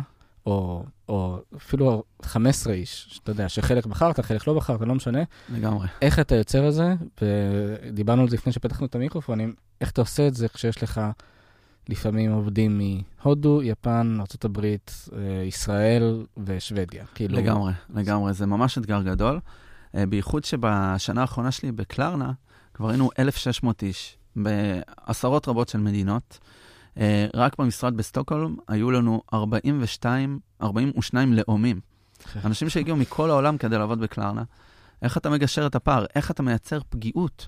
או, או אפילו 15 איש, שאתה יודע, שחלק בחרת, חלק לא בחרת, לא משנה. לגמרי. איך אתה יוצר את זה, ודיברנו על זה לפני שפתחנו את המיקרופונים, איך אתה עושה את זה כשיש לך לפעמים עובדים מהודו, יפן, ארה"ב, אה, ישראל ושוודיה. כאילו... לגמרי, לגמרי. זה ממש אתגר גדול. אה, בייחוד שבשנה האחרונה שלי בקלרנה, כבר היינו 1,600 איש בעשרות רבות של מדינות. אה, רק במשרד בסטוקהולם היו לנו 42, 42 לאומים. אנשים שהגיעו מכל העולם כדי לעבוד בקלרנה. איך אתה מגשר את הפער? איך אתה מייצר פגיעות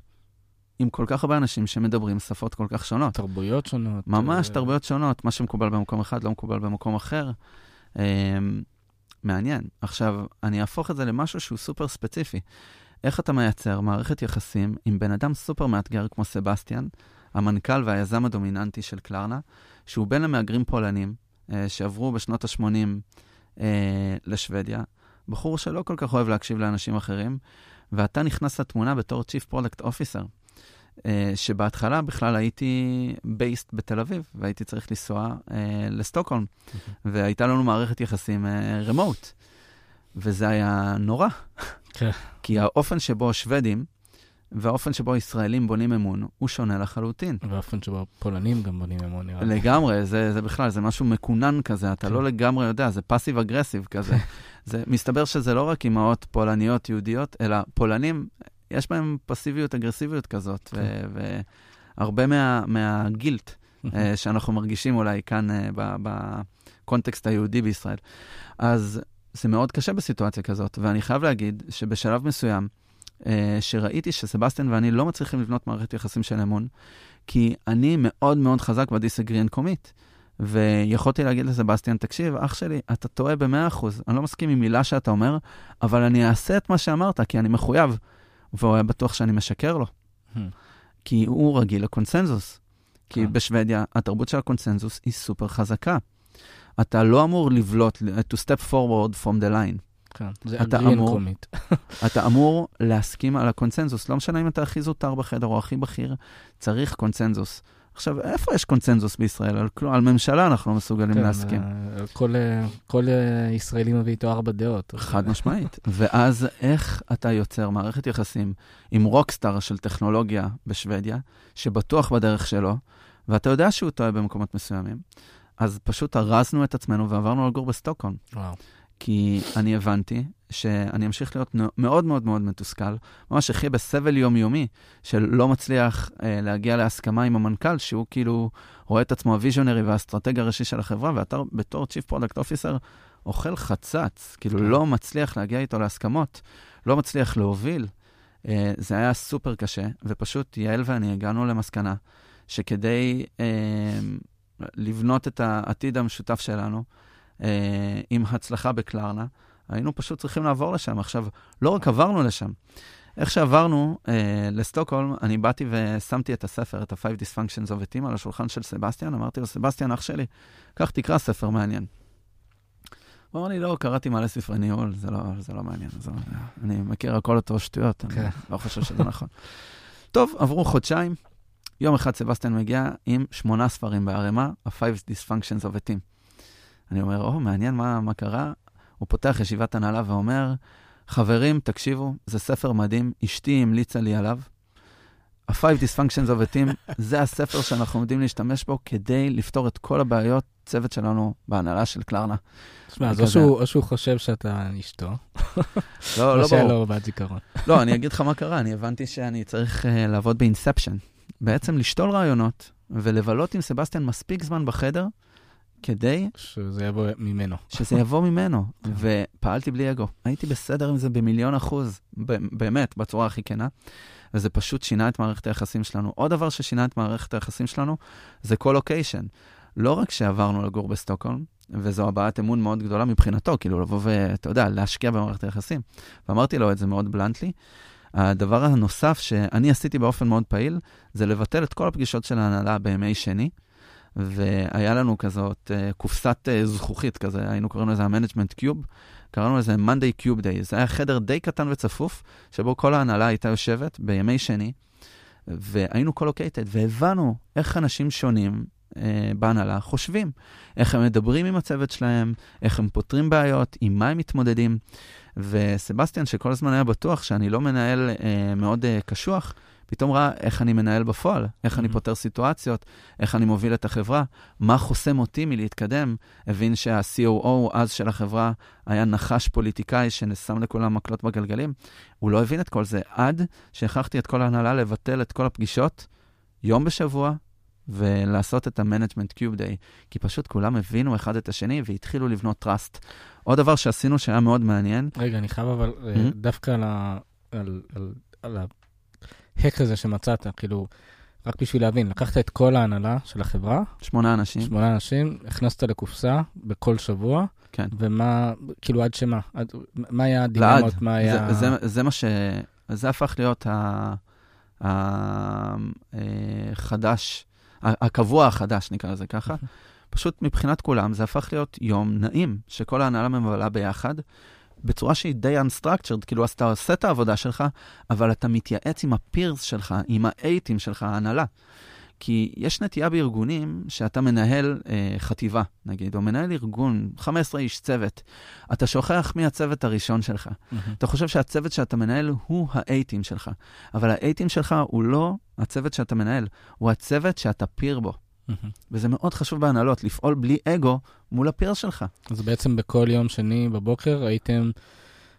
עם כל כך הרבה אנשים שמדברים שפות כל כך שונות? תרבויות שונות. ממש. אה, תרבויות שונות. מה שמקובל במקום אחד לא מקובל במקום אחר. מעניין. עכשיו, אני אהפוך את זה למשהו שהוא סופר ספציפי. איך אתה מייצר מערכת יחסים עם בן אדם סופר מאתגר כמו סבסטיאן, המנכ"ל והיזם הדומיננטי של קלרנה, שהוא בן למהגרים פולנים אה, שעברו בשנות ה-80 אה, לשוודיה, בחור שלא כל כך אוהב להקשיב לאנשים אחרים, ואתה נכנס לתמונה בתור Chief Product Officer. אה, שבהתחלה בכלל הייתי בייסט בתל אביב, והייתי צריך לנסוע uh, לסטוקהולם, והייתה לנו מערכת יחסים רמוט, uh, וזה היה נורא. כן. כי האופן שבו שוודים והאופן שבו ישראלים בונים אמון הוא שונה לחלוטין. והאופן שבו פולנים גם בונים אמון, נראה לי. לגמרי, זה, זה בכלל, זה משהו מקונן כזה, אתה כן. לא לגמרי יודע, זה פאסיב אגרסיב כזה. זה, מסתבר שזה לא רק אימהות פולניות יהודיות, אלא פולנים יש בהם פסיביות, אגרסיביות כזאת, כן. והרבה מה, מהגילט אה, שאנחנו מרגישים אולי כאן אה, בקונטקסט היהודי בישראל. אז זה מאוד קשה בסיטואציה כזאת, ואני חייב להגיד שבשלב מסוים, אה, שראיתי שסבסטיאן ואני לא מצליחים לבנות מערכת יחסים של אמון, כי אני מאוד מאוד חזק בדיסגריאן קומית. ויכולתי להגיד לסבסטיאן, תקשיב, אח שלי, אתה טועה ב-100%, אני לא מסכים עם מילה שאתה אומר, אבל אני אעשה את מה שאמרת, כי אני מחויב. והוא היה בטוח שאני משקר לו. Hmm. כי הוא רגיל לקונסנזוס. כי כן. בשוודיה התרבות של הקונסנזוס היא סופר חזקה. אתה לא אמור לבלוט, to step forward from the line. כן, זה אנגליאן קומית. אתה אמור להסכים על הקונסנזוס. לא משנה אם אתה הכי זוטר בחדר או הכי בכיר, צריך קונסנזוס. עכשיו, איפה יש קונצנזוס בישראל? על, על ממשלה אנחנו לא מסוגלים כן, להסכים. אה, כל, אה, כל אה, ישראלי מביא איתו ארבע דעות. חד משמעית. ואז איך אתה יוצר מערכת יחסים עם rockstar של טכנולוגיה בשוודיה, שבטוח בדרך שלו, ואתה יודע שהוא טועה במקומות מסוימים, אז פשוט ארזנו את עצמנו ועברנו לגור בסטוקהולם. וואו. כי אני הבנתי שאני אמשיך להיות מאוד מאוד מאוד מתוסכל, ממש חי בסבל יומיומי, שלא מצליח אה, להגיע להסכמה עם המנכ"ל, שהוא כאילו רואה את עצמו ה visionary והאסטרטג הראשי של החברה, ואתה בתור Chief Product Officer אוכל חצץ, כאילו כן. לא מצליח להגיע איתו להסכמות, לא מצליח להוביל. אה, זה היה סופר קשה, ופשוט יעל ואני הגענו למסקנה שכדי אה, לבנות את העתיד המשותף שלנו, אה, עם הצלחה בקלרנה, היינו פשוט צריכים לעבור לשם. עכשיו, לא רק עברנו לשם, איך שעברנו אה, לסטוקהולם, אני באתי ושמתי את הספר, את ה-Five Dysfunctions of a Team, על השולחן של סבסטיאן, אמרתי לו, סבסטיאן, אח שלי, קח תקרא ספר מעניין. הוא אמר לי, לא, קראתי מלא ספרי ניהול, זה לא, זה לא מעניין. זה לא, אני מכיר הכל אותו שטויות, אני כן. לא חושב שזה נכון. טוב, עברו חודשיים, יום אחד סבסטיאן מגיע עם שמונה ספרים בערימה, ה-Five Dysfunctions of a Team. אני אומר, או, מעניין מה, מה קרה. הוא פותח ישיבת הנהלה ואומר, חברים, תקשיבו, זה ספר מדהים, אשתי המליצה לי עליו. ה-Five Dysfunctions of a Team, זה הספר שאנחנו עומדים להשתמש בו כדי לפתור את כל הבעיות צוות שלנו בהנהלה של קלרנה. תשמע, אז או שהוא חושב שאתה אשתו, לא, לא ברור. או שאין לו בעד זיכרון. לא, אני אגיד לך מה קרה, אני הבנתי שאני צריך uh, לעבוד ב inception. בעצם לשתול רעיונות ולבלות עם סבסטיאן מספיק זמן בחדר, כדי... שזה יבוא ממנו. שזה יבוא ממנו. כן. ופעלתי בלי אגו. הייתי בסדר עם זה במיליון אחוז, באמת, בצורה הכי כנה. וזה פשוט שינה את מערכת היחסים שלנו. עוד דבר ששינה את מערכת היחסים שלנו זה colocation. לא רק שעברנו לגור בסטוקהולם, וזו הבעת אמון מאוד גדולה מבחינתו, כאילו לבוא ואתה יודע, להשקיע במערכת היחסים. ואמרתי לו את זה מאוד bluntly. הדבר הנוסף שאני עשיתי באופן מאוד פעיל, זה לבטל את כל הפגישות של ההנהלה בימי שני, והיה לנו כזאת uh, קופסת uh, זכוכית כזה, היינו קוראים לזה ה Management Cube, קראנו לזה Monday Cube Day. זה היה חדר די קטן וצפוף, שבו כל ההנהלה הייתה יושבת בימי שני, והיינו colocated, והבנו איך אנשים שונים uh, בהנהלה חושבים, איך הם מדברים עם הצוות שלהם, איך הם פותרים בעיות, עם מה הם מתמודדים. וסבסטיאן, שכל הזמן היה בטוח שאני לא מנהל uh, מאוד uh, קשוח, פתאום ראה איך אני מנהל בפועל, איך אני פותר סיטואציות, איך אני מוביל את החברה, מה חוסם אותי מלהתקדם. הבין שה-COO אז של החברה היה נחש פוליטיקאי ששם לכולם מקלות בגלגלים. הוא לא הבין את כל זה עד שהכרחתי את כל ההנהלה לבטל את כל הפגישות יום בשבוע, ולעשות את ה-Management Cube Day, כי פשוט כולם הבינו אחד את השני והתחילו לבנות trust. עוד דבר שעשינו שהיה מאוד מעניין. רגע, אני חייב אבל mm-hmm. דווקא על, על, על, על ההק הזה שמצאת, כאילו, רק בשביל להבין, לקחת את כל ההנהלה של החברה, שמונה אנשים, שמונה אנשים, הכנסת לקופסה בכל שבוע, כן. ומה, כאילו עד שמה, עד, מה היה הדילמות, מה היה... זה, זה, זה מה ש... זה הפך להיות החדש, אה, הקבוע החדש, נקרא לזה ככה. פשוט מבחינת כולם זה הפך להיות יום נעים, שכל ההנהלה מבלה ביחד, בצורה שהיא די unstructured, כאילו, אז אתה עושה את העבודה שלך, אבל אתה מתייעץ עם הפירס שלך, עם האייטים שלך, ההנהלה. כי יש נטייה בארגונים שאתה מנהל אה, חטיבה, נגיד, או מנהל ארגון, 15 איש צוות. אתה שוכח מי הצוות הראשון שלך. Mm-hmm. אתה חושב שהצוות שאתה מנהל הוא האייטים שלך, אבל האייטים שלך הוא לא הצוות שאתה מנהל, הוא הצוות שאתה פיר בו. Mm-hmm. וזה מאוד חשוב בהנהלות, לפעול בלי אגו מול הפיר שלך. אז בעצם בכל יום שני בבוקר הייתם...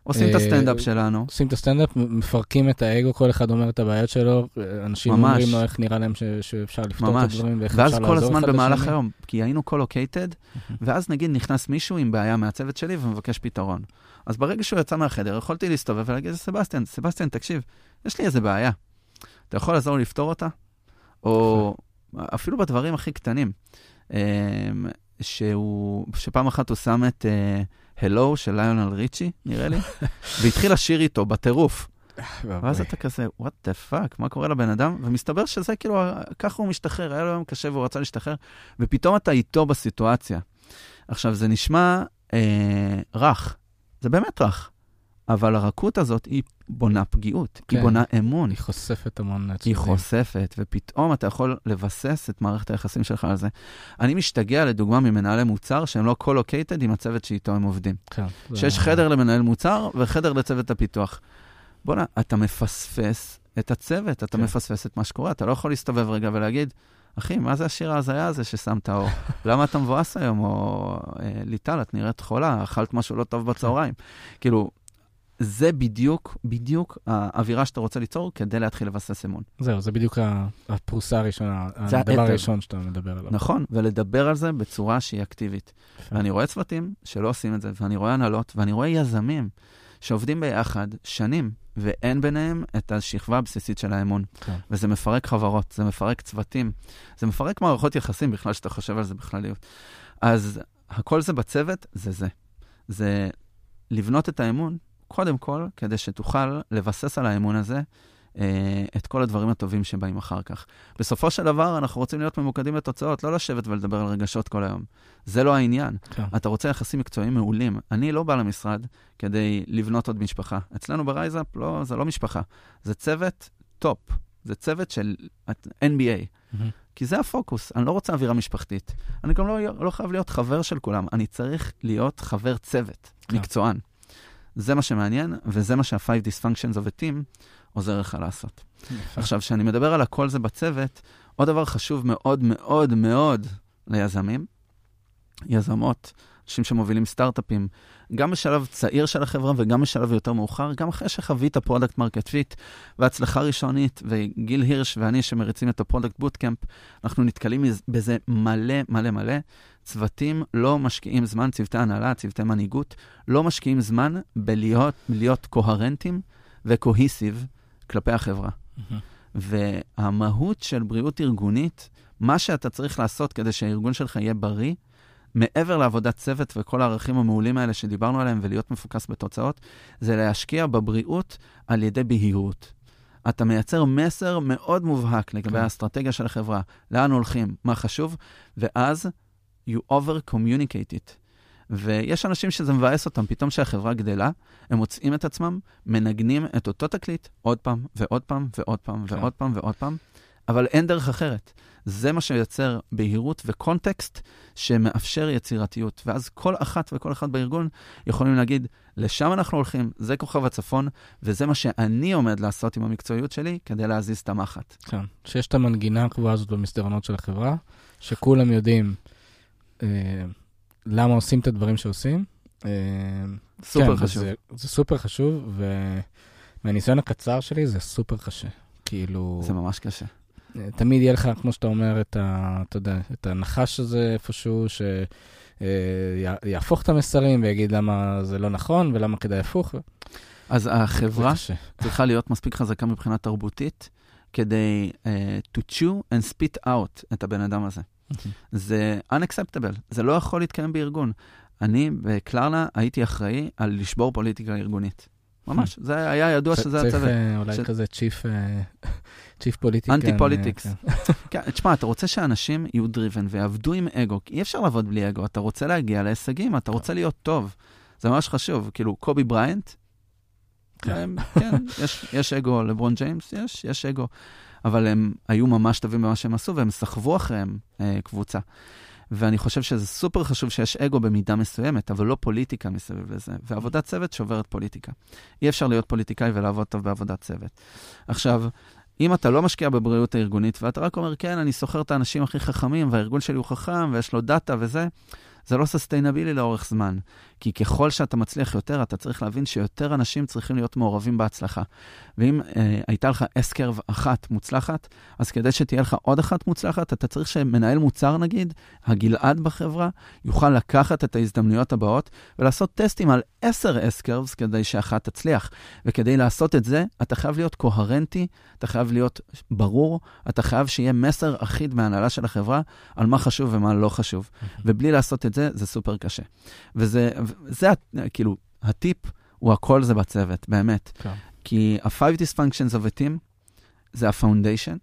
עושים את הסטנדאפ שלנו. עושים את הסטנדאפ, מפרקים את האגו, כל אחד אומר את הבעיות שלו, אנשים אומרים לו איך נראה להם שאפשר לפתור את הדברים ואיך אפשר לעזור אחד לשני. ואז כל הזמן במהלך היום, כי היינו colocated, ואז נגיד נכנס מישהו עם בעיה מהצוות שלי ומבקש פתרון. אז ברגע שהוא יצא מהחדר, יכולתי להסתובב ולהגיד לסבסטיאן, סבסטיאן, תקשיב, יש לי איזה בעיה. אתה יכול לעזור לפתור אותה? או אפילו בדברים הכי קטנים. אמ, שהוא, שפעם אחת הוא שם את Hello uh, של ליונל ריצ'י, נראה לי, והתחיל לשיר איתו בטירוף. ואז אתה כזה, what the fuck, מה קורה לבן אדם? ומסתבר שזה כאילו, ככה הוא משתחרר, היה לו יום קשה והוא רצה להשתחרר, ופתאום אתה איתו בסיטואציה. עכשיו, זה נשמע אה, רך, זה באמת רך, אבל הרכות הזאת היא בונה פגיעות, כן. היא בונה אמון. היא חושפת המון עצמאים. היא חושפת, ופתאום אתה יכול לבסס את מערכת היחסים שלך על זה. אני משתגע, לדוגמה, ממנהלי מוצר שהם לא colocated עם הצוות שאיתו הם עובדים. כן. שיש זה... חדר למנהל מוצר וחדר לצוות הפיתוח. בוא'נה, אתה מפספס את הצוות, אתה כן. מפספס את מה שקורה, אתה לא יכול להסתובב רגע ולהגיד, אחי, מה זה השיר ההזיה הזה ששמת אור? למה אתה מבואס היום? או אה, ליטל, את נראית חולה, אכלת משהו לא טוב בצהריים. כאילו, זה בדיוק, בדיוק האווירה שאתה רוצה ליצור כדי להתחיל לבסס אמון. זהו, זה בדיוק הפרוסה הראשונה, הדבר הראשון שאתה מדבר עליו. נכון, ולדבר על זה בצורה שהיא אקטיבית. ואני רואה צוותים שלא עושים את זה, ואני רואה הנהלות, ואני רואה יזמים שעובדים ביחד שנים, ואין ביניהם את השכבה הבסיסית של האמון. כן. וזה מפרק חברות, זה מפרק צוותים, זה מפרק מערכות יחסים בכלל, שאתה חושב על זה בכלליות. אז הכל זה בצוות, זה זה. זה לבנות את האמון קודם כל, כדי שתוכל לבסס על האמון הזה אה, את כל הדברים הטובים שבאים אחר כך. בסופו של דבר, אנחנו רוצים להיות ממוקדים לתוצאות, לא לשבת ולדבר על רגשות כל היום. זה לא העניין. כן. אתה רוצה יחסים מקצועיים מעולים. אני לא בא למשרד כדי לבנות עוד משפחה. אצלנו ב RiseUp, לא, זה לא משפחה. זה צוות top. זה צוות של NBA. Mm-hmm. כי זה הפוקוס, אני לא רוצה אווירה משפחתית. אני גם לא, לא חייב להיות חבר של כולם, אני צריך להיות חבר צוות, כן. מקצוען. זה מה שמעניין, וזה מה שה-Five Dysfunctions of a Team עוזר לך לעשות. עכשיו, כשאני מדבר על הכל זה בצוות, עוד דבר חשוב מאוד מאוד מאוד ליזמים, יזמות, אנשים שמובילים סטארט-אפים, גם בשלב צעיר של החברה וגם בשלב יותר מאוחר, גם אחרי שחווית product market fit והצלחה ראשונית, וגיל הירש ואני שמריצים את ה Product Bootcamp, אנחנו נתקלים בזה מלא מלא מלא. צוותים לא משקיעים זמן, צוותי הנהלה, צוותי מנהיגות, לא משקיעים זמן בלהיות קוהרנטים וקוהיסיב כלפי החברה. Mm-hmm. והמהות של בריאות ארגונית, מה שאתה צריך לעשות כדי שהארגון שלך יהיה בריא, מעבר לעבודת צוות וכל הערכים המעולים האלה שדיברנו עליהם ולהיות מפוקס בתוצאות, זה להשקיע בבריאות על ידי בהירות. אתה מייצר מסר מאוד מובהק לגבי כן. האסטרטגיה של החברה, לאן הולכים, מה חשוב, ואז you over communicate it. ויש אנשים שזה מבאס אותם, פתאום כשהחברה גדלה, הם מוצאים את עצמם, מנגנים את אותו תקליט עוד פעם ועוד פעם ועוד פעם כן. ועוד פעם ועוד פעם, אבל אין דרך אחרת. זה מה שיוצר בהירות וקונטקסט שמאפשר יצירתיות. ואז כל אחת וכל אחד בארגון יכולים להגיד, לשם אנחנו הולכים, זה כוכב הצפון, וזה מה שאני עומד לעשות עם המקצועיות שלי כדי להזיז את המחט. כן, שיש את המנגינה הקבועה הזאת במסדרונות של החברה, שכולם יודעים אה, למה עושים את הדברים שעושים. אה, סופר כן, חשוב. זה, זה סופר חשוב, ומהניסיון הקצר שלי זה סופר קשה. כאילו... זה ממש קשה. תמיד יהיה לך, כמו שאתה אומר, את, ה, אתה יודע, את הנחש הזה איפשהו, שיהפוך את המסרים ויגיד למה זה לא נכון ולמה כדאי הפוך. אז החברה צריכה להיות מספיק חזקה מבחינה תרבותית, כדי uh, to chew and spit out את הבן אדם הזה. זה unacceptable, זה לא יכול להתקיים בארגון. אני בקלרנה הייתי אחראי על לשבור פוליטיקה ארגונית. ממש, זה היה ידוע שזה הצוות. צריך אה, אולי כזה chief chief פוליטיקה. anti politics. כן, תשמע, אתה רוצה שאנשים יהיו driven ויעבדו עם אגו, אי אפשר לעבוד בלי אגו, אתה רוצה להגיע להישגים, אתה רוצה להיות טוב. זה ממש חשוב. כאילו, קובי בריינט, כן, כן יש אגו, לברון ג'יימס, יש, יש אגו. אבל הם היו ממש טובים במה שהם עשו, והם סחבו אחריהם אה, קבוצה. ואני חושב שזה סופר חשוב שיש אגו במידה מסוימת, אבל לא פוליטיקה מסביב לזה. ועבודת צוות שוברת פוליטיקה. אי אפשר להיות פוליטיקאי ולעבוד טוב בעבודת צוות. עכשיו, אם אתה לא משקיע בבריאות הארגונית, ואתה רק אומר, כן, אני שוכר את האנשים הכי חכמים, והארגון שלי הוא חכם, ויש לו דאטה וזה, זה לא sustainable לאורך זמן. כי ככל שאתה מצליח יותר, אתה צריך להבין שיותר אנשים צריכים להיות מעורבים בהצלחה. ואם אה, הייתה לך אסקרב אחת מוצלחת, אז כדי שתהיה לך עוד אחת מוצלחת, אתה צריך שמנהל מוצר, נגיד, הגלעד בחברה, יוכל לקחת את ההזדמנויות הבאות ולעשות טסטים על עשר אסקרבס כדי שאחת תצליח. וכדי לעשות את זה, אתה חייב להיות קוהרנטי, אתה חייב להיות ברור, אתה חייב שיהיה מסר אחיד מהנהלה של החברה על מה חשוב ומה לא חשוב. ובלי לעשות את זה, זה סופר קשה. וזה, זה כאילו, הטיפ הוא הכל זה בצוות, באמת. כן. כי ה-five dysfunctions of a team זה ה-foundation,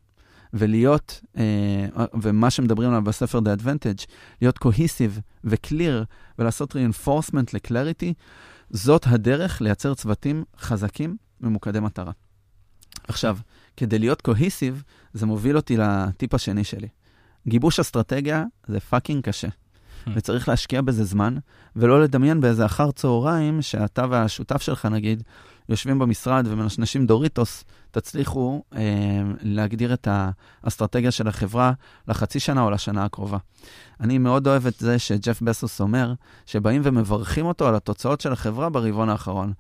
ולהיות, אה, ומה שמדברים עליו בספר The Advantage, להיות cohesive ו-clear ולעשות reinforcement ל-clarity, זאת הדרך לייצר צוותים חזקים ממוקדי מטרה. עכשיו, כדי להיות cohesive, זה מוביל אותי לטיפ השני שלי. גיבוש אסטרטגיה זה fucking קשה. Hmm. וצריך להשקיע בזה זמן, ולא לדמיין באיזה אחר צהריים שאתה והשותף שלך, נגיד, יושבים במשרד ומנשנשים דוריטוס, תצליחו אה, להגדיר את האסטרטגיה של החברה לחצי שנה או לשנה הקרובה. אני מאוד אוהב את זה שג'ף בסוס אומר, שבאים ומברכים אותו על התוצאות של החברה ברבעון האחרון.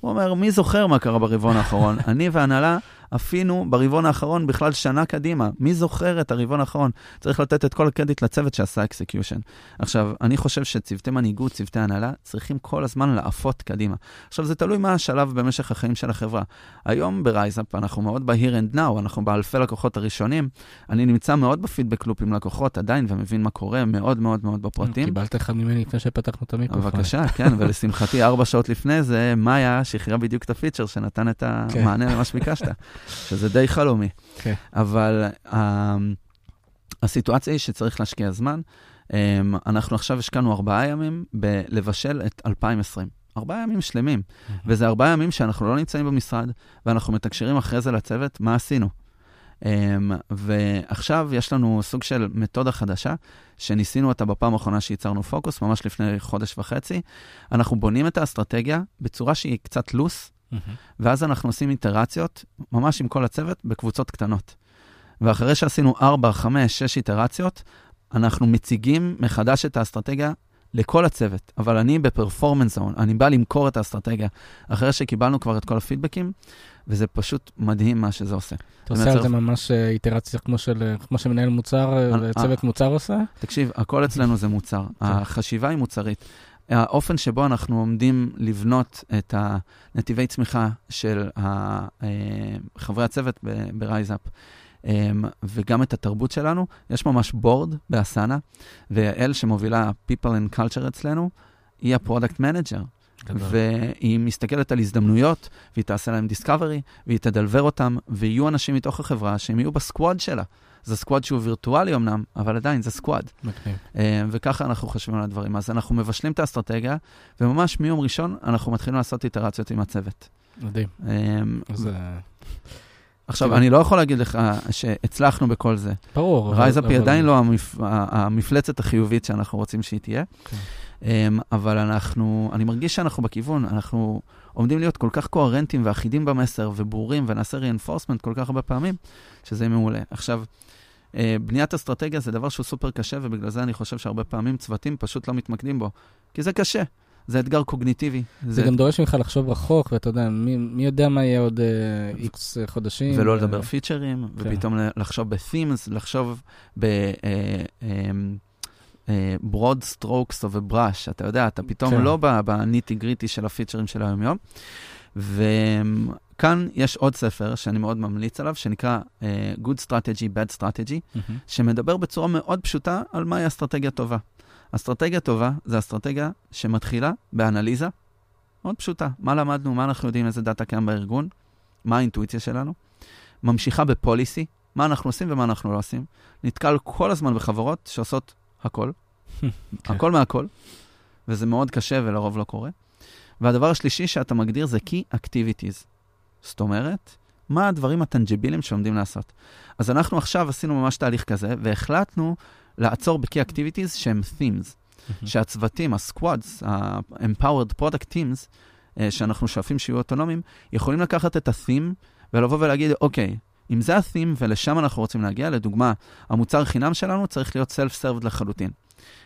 הוא אומר, מי זוכר מה קרה ברבעון האחרון? אני והנהלה עפינו ברבעון האחרון בכלל שנה קדימה. מי זוכר את הרבעון האחרון? צריך לתת את כל הקרדיט לצוות שעשה execution. עכשיו, אני חושב שצוותי מנהיגות, צוותי הנהלה, צריכים כל הזמן לעפות קדימה. עכשיו, זה תלוי מה השלב במשך החיים של החברה. היום ב RiseUp אנחנו מאוד ב-here and now, אנחנו באלפי לקוחות הראשונים. אני נמצא מאוד ב feedback loop עם לקוחות עדיין, ומבין מה קורה מאוד מאוד מאוד בפרטים. קיבלת אחד ממני לפני שפתחנו את המיקרופון. בבקשה, כן, ולשמחתי, ארבע שעות לפני זה, מאיה שחררה בדיוק את הפיצ'ר שנתן את כן. המענה למה שביקשת. שזה די חלומי. כן. אבל uh, הסיטואציה היא שצריך להשקיע זמן. Um, אנחנו עכשיו השקענו ארבעה ימים בלבשל את 2020. ארבעה ימים שלמים. Mm-hmm. וזה ארבעה ימים שאנחנו לא נמצאים במשרד, ואנחנו מתקשרים אחרי זה לצוות, מה עשינו? Um, ועכשיו יש לנו סוג של מתודה חדשה, שניסינו אותה בפעם האחרונה שייצרנו פוקוס, ממש לפני חודש וחצי. אנחנו בונים את האסטרטגיה בצורה שהיא קצת לוס, Mm-hmm. ואז אנחנו עושים איטרציות, ממש עם כל הצוות, בקבוצות קטנות. ואחרי שעשינו 4, 5, 6 איטרציות, אנחנו מציגים מחדש את האסטרטגיה לכל הצוות, אבל אני בפרפורמנס זון, אני בא למכור את האסטרטגיה, אחרי שקיבלנו כבר את כל הפידבקים, וזה פשוט מדהים מה שזה עושה. אתה עושה על זה ממש אה, איטרציה כמו, של, אה, כמו שמנהל מוצר, אה, צוות מוצר עושה? תקשיב, הכל אצלנו זה מוצר. כן. החשיבה היא מוצרית. האופן שבו אנחנו עומדים לבנות את הנתיבי צמיחה של אה, חברי הצוות ב RiseUp, אמ, וגם את התרבות שלנו, יש ממש board ב Asana, ויעל שמובילה People and Culture אצלנו, היא ה product manager. והיא מסתכלת על הזדמנויות, והיא תעשה להם discovery, והיא תדלבר אותם, ויהיו אנשים מתוך החברה שהם יהיו ב squad שלה. זה squad שהוא וירטואלי אמנם, אבל עדיין זה squad. מגניב. אה, וככה אנחנו חושבים על הדברים. אז אנחנו מבשלים את האסטרטגיה, וממש מיום ראשון אנחנו מתחילים לעשות איטרציות עם הצוות. מדהים. אה, אז עכשיו, כאילו- אני לא יכול להגיד לך שהצלחנו בכל זה. ברור. RiseUp היא עדיין לא המפלצת החיובית שאנחנו רוצים שהיא תהיה, כן. אמ, אבל אנחנו, אני מרגיש שאנחנו בכיוון, אנחנו עומדים להיות כל כך קוהרנטים ואחידים במסר וברורים, ונעשה reinforcement כל כך הרבה פעמים, שזה מעולה. עכשיו, אה, בניית אסטרטגיה זה דבר שהוא סופר קשה, ובגלל זה אני חושב שהרבה פעמים צוותים פשוט לא מתמקדים בו, כי זה קשה. זה אתגר קוגניטיבי. זה גם דורש ממך לחשוב רחוק, ואתה יודע, מי מי יודע מה יהיה עוד איקס חודשים. ולא ו- לדבר פיצ'רים, כן. ופתאום לחשוב ב-themes, לחשוב ב... broad strokes או בבראש, אתה יודע, אתה פתאום כן. לא ב nitty gritty של הפיצ'רים של היום-יום. וכאן יש עוד ספר שאני מאוד ממליץ עליו, שנקרא אה, Good Strategy, Bad Strategy, מהמם. שמדבר בצורה מאוד פשוטה על מהי אסטרטגיה טובה. אסטרטגיה טובה זה אסטרטגיה שמתחילה באנליזה, מאוד פשוטה. מה למדנו, מה אנחנו יודעים, איזה דאטה קיים בארגון, מה האינטואיציה שלנו. ממשיכה בפוליסי, מה אנחנו עושים ומה אנחנו לא עושים. נתקל כל הזמן בחברות שעושות הכל, כן. הכל מהכל, וזה מאוד קשה ולרוב לא קורה. והדבר השלישי שאתה מגדיר זה Key Activities. זאת אומרת, מה הדברים הטנג'יביליים שעומדים לעשות. אז אנחנו עכשיו עשינו ממש תהליך כזה, והחלטנו לעצור ב-Key Activities שהם Themes. מהמם. שהצוותים, ה-Squads, ה-Empowered Product Teams, אה, שאנחנו שואפים שיהיו אוטונומיים, יכולים לקחת את ה-theme ולבוא ולהגיד, אוקיי, אם זה ה-theme ולשם אנחנו רוצים להגיע, לדוגמה, המוצר חינם שלנו צריך להיות self-served לחלוטין.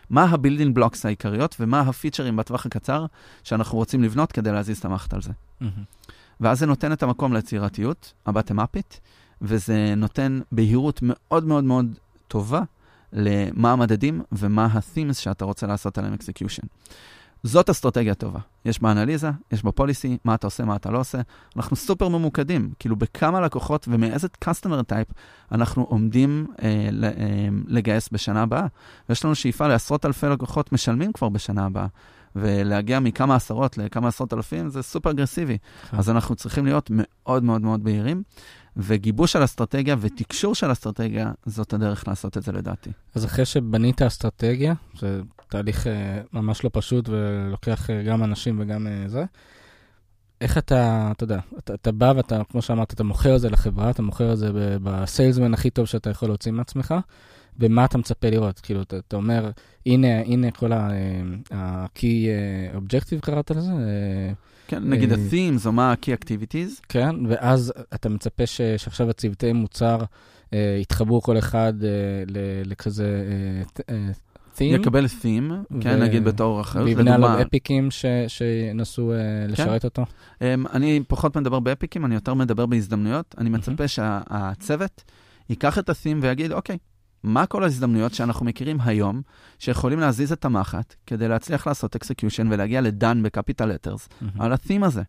מה ה-building blocks העיקריות ומה הפיצ'רים בטווח הקצר שאנחנו רוצים לבנות כדי להזיז את המערכת על זה. מהמם. ואז זה נותן את המקום ליצירתיות, הבטם-אפית, וזה נותן בהירות מאוד מאוד מאוד טובה למה המדדים ומה ה-themes שאתה רוצה לעשות עליהם execution. זאת אסטרטגיה טובה. יש בה אנליזה, יש בה פוליסי, מה אתה עושה, מה אתה לא עושה. אנחנו סופר ממוקדים, כאילו בכמה לקוחות ומאיזה customer type אנחנו עומדים אה, ל- אה, לגייס בשנה הבאה. ויש לנו שאיפה לעשרות אלפי לקוחות משלמים כבר בשנה הבאה. ולהגיע מכמה עשרות לכמה עשרות אלפים זה סופר אגרסיבי. כן. אז אנחנו צריכים להיות מאוד מאוד מאוד בהירים, וגיבוש של אסטרטגיה ותקשור של אסטרטגיה, זאת הדרך לעשות את זה לדעתי. אז אחרי שבנית אסטרטגיה, זה תהליך אה, ממש לא פשוט ולוקח אה, גם אנשים וגם אה, זה, איך אתה, אתה יודע, אתה, אתה בא ואתה, כמו שאמרת, אתה מוכר את זה לחברה, אתה מוכר את זה בסיילסמן הכי טוב שאתה יכול להוציא מעצמך, ומה אתה מצפה לראות? כאילו, אתה, אתה אומר, הנה, הנה כל ה-key אה, objective קראת לזה? אה, כן, נגיד אה, ה-themes או מה ה-key activities, כן, ואז אתה מצפה ש, שעכשיו הצוותי מוצר אה, יתחברו כל אחד אה, לכזה אה, אה, theme, יקבל theme, כן, ו- נגיד בתור אחריות, ויבנה עליו אפיקים ש, שינסו אה, לשרת אותו. אמ, אני פחות מדבר באפיקים, אני יותר מדבר בהזדמנויות. אני מצפה שהצוות ייקח את ה-theme ויגיד, אוקיי, מה כל ההזדמנויות שאנחנו מכירים היום, שיכולים להזיז את המחט כדי להצליח לעשות execution ולהגיע לדן בקפיטל letters מהמם. על ה-theme הזה.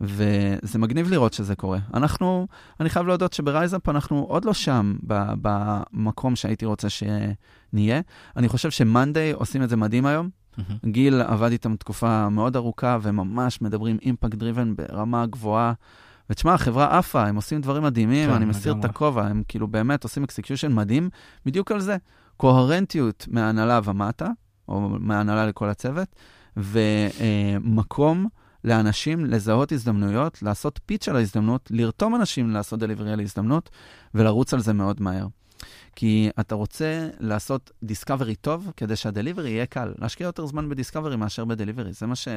וזה מגניב לראות שזה קורה. אנחנו, אני חייב להודות שב RiseUp אנחנו עוד לא שם במקום שהייתי רוצה שנהיה. אני חושב ש monday עושים את זה מדהים היום. מהמם. גיל עבד איתם תקופה מאוד ארוכה, וממש מדברים impact driven ברמה גבוהה. ותשמע, החברה עפה, הם עושים דברים מדהימים, כן, אני מסיר את. הכובע, הם כאילו באמת עושים execution מדהים, בדיוק על זה. קוהרנטיות מההנהלה ומטה, או מההנהלה לכל הצוות, ומקום לאנשים לזהות הזדמנויות, לעשות pitch על ההזדמנות, לרתום אנשים לעשות delivery על ההזדמנות, ולרוץ על זה מאוד מהר. כי אתה רוצה לעשות discovery טוב, כדי שה delivery יהיה קל. להשקיע יותר זמן ב discovery מאשר ב delivery. זה מה ש...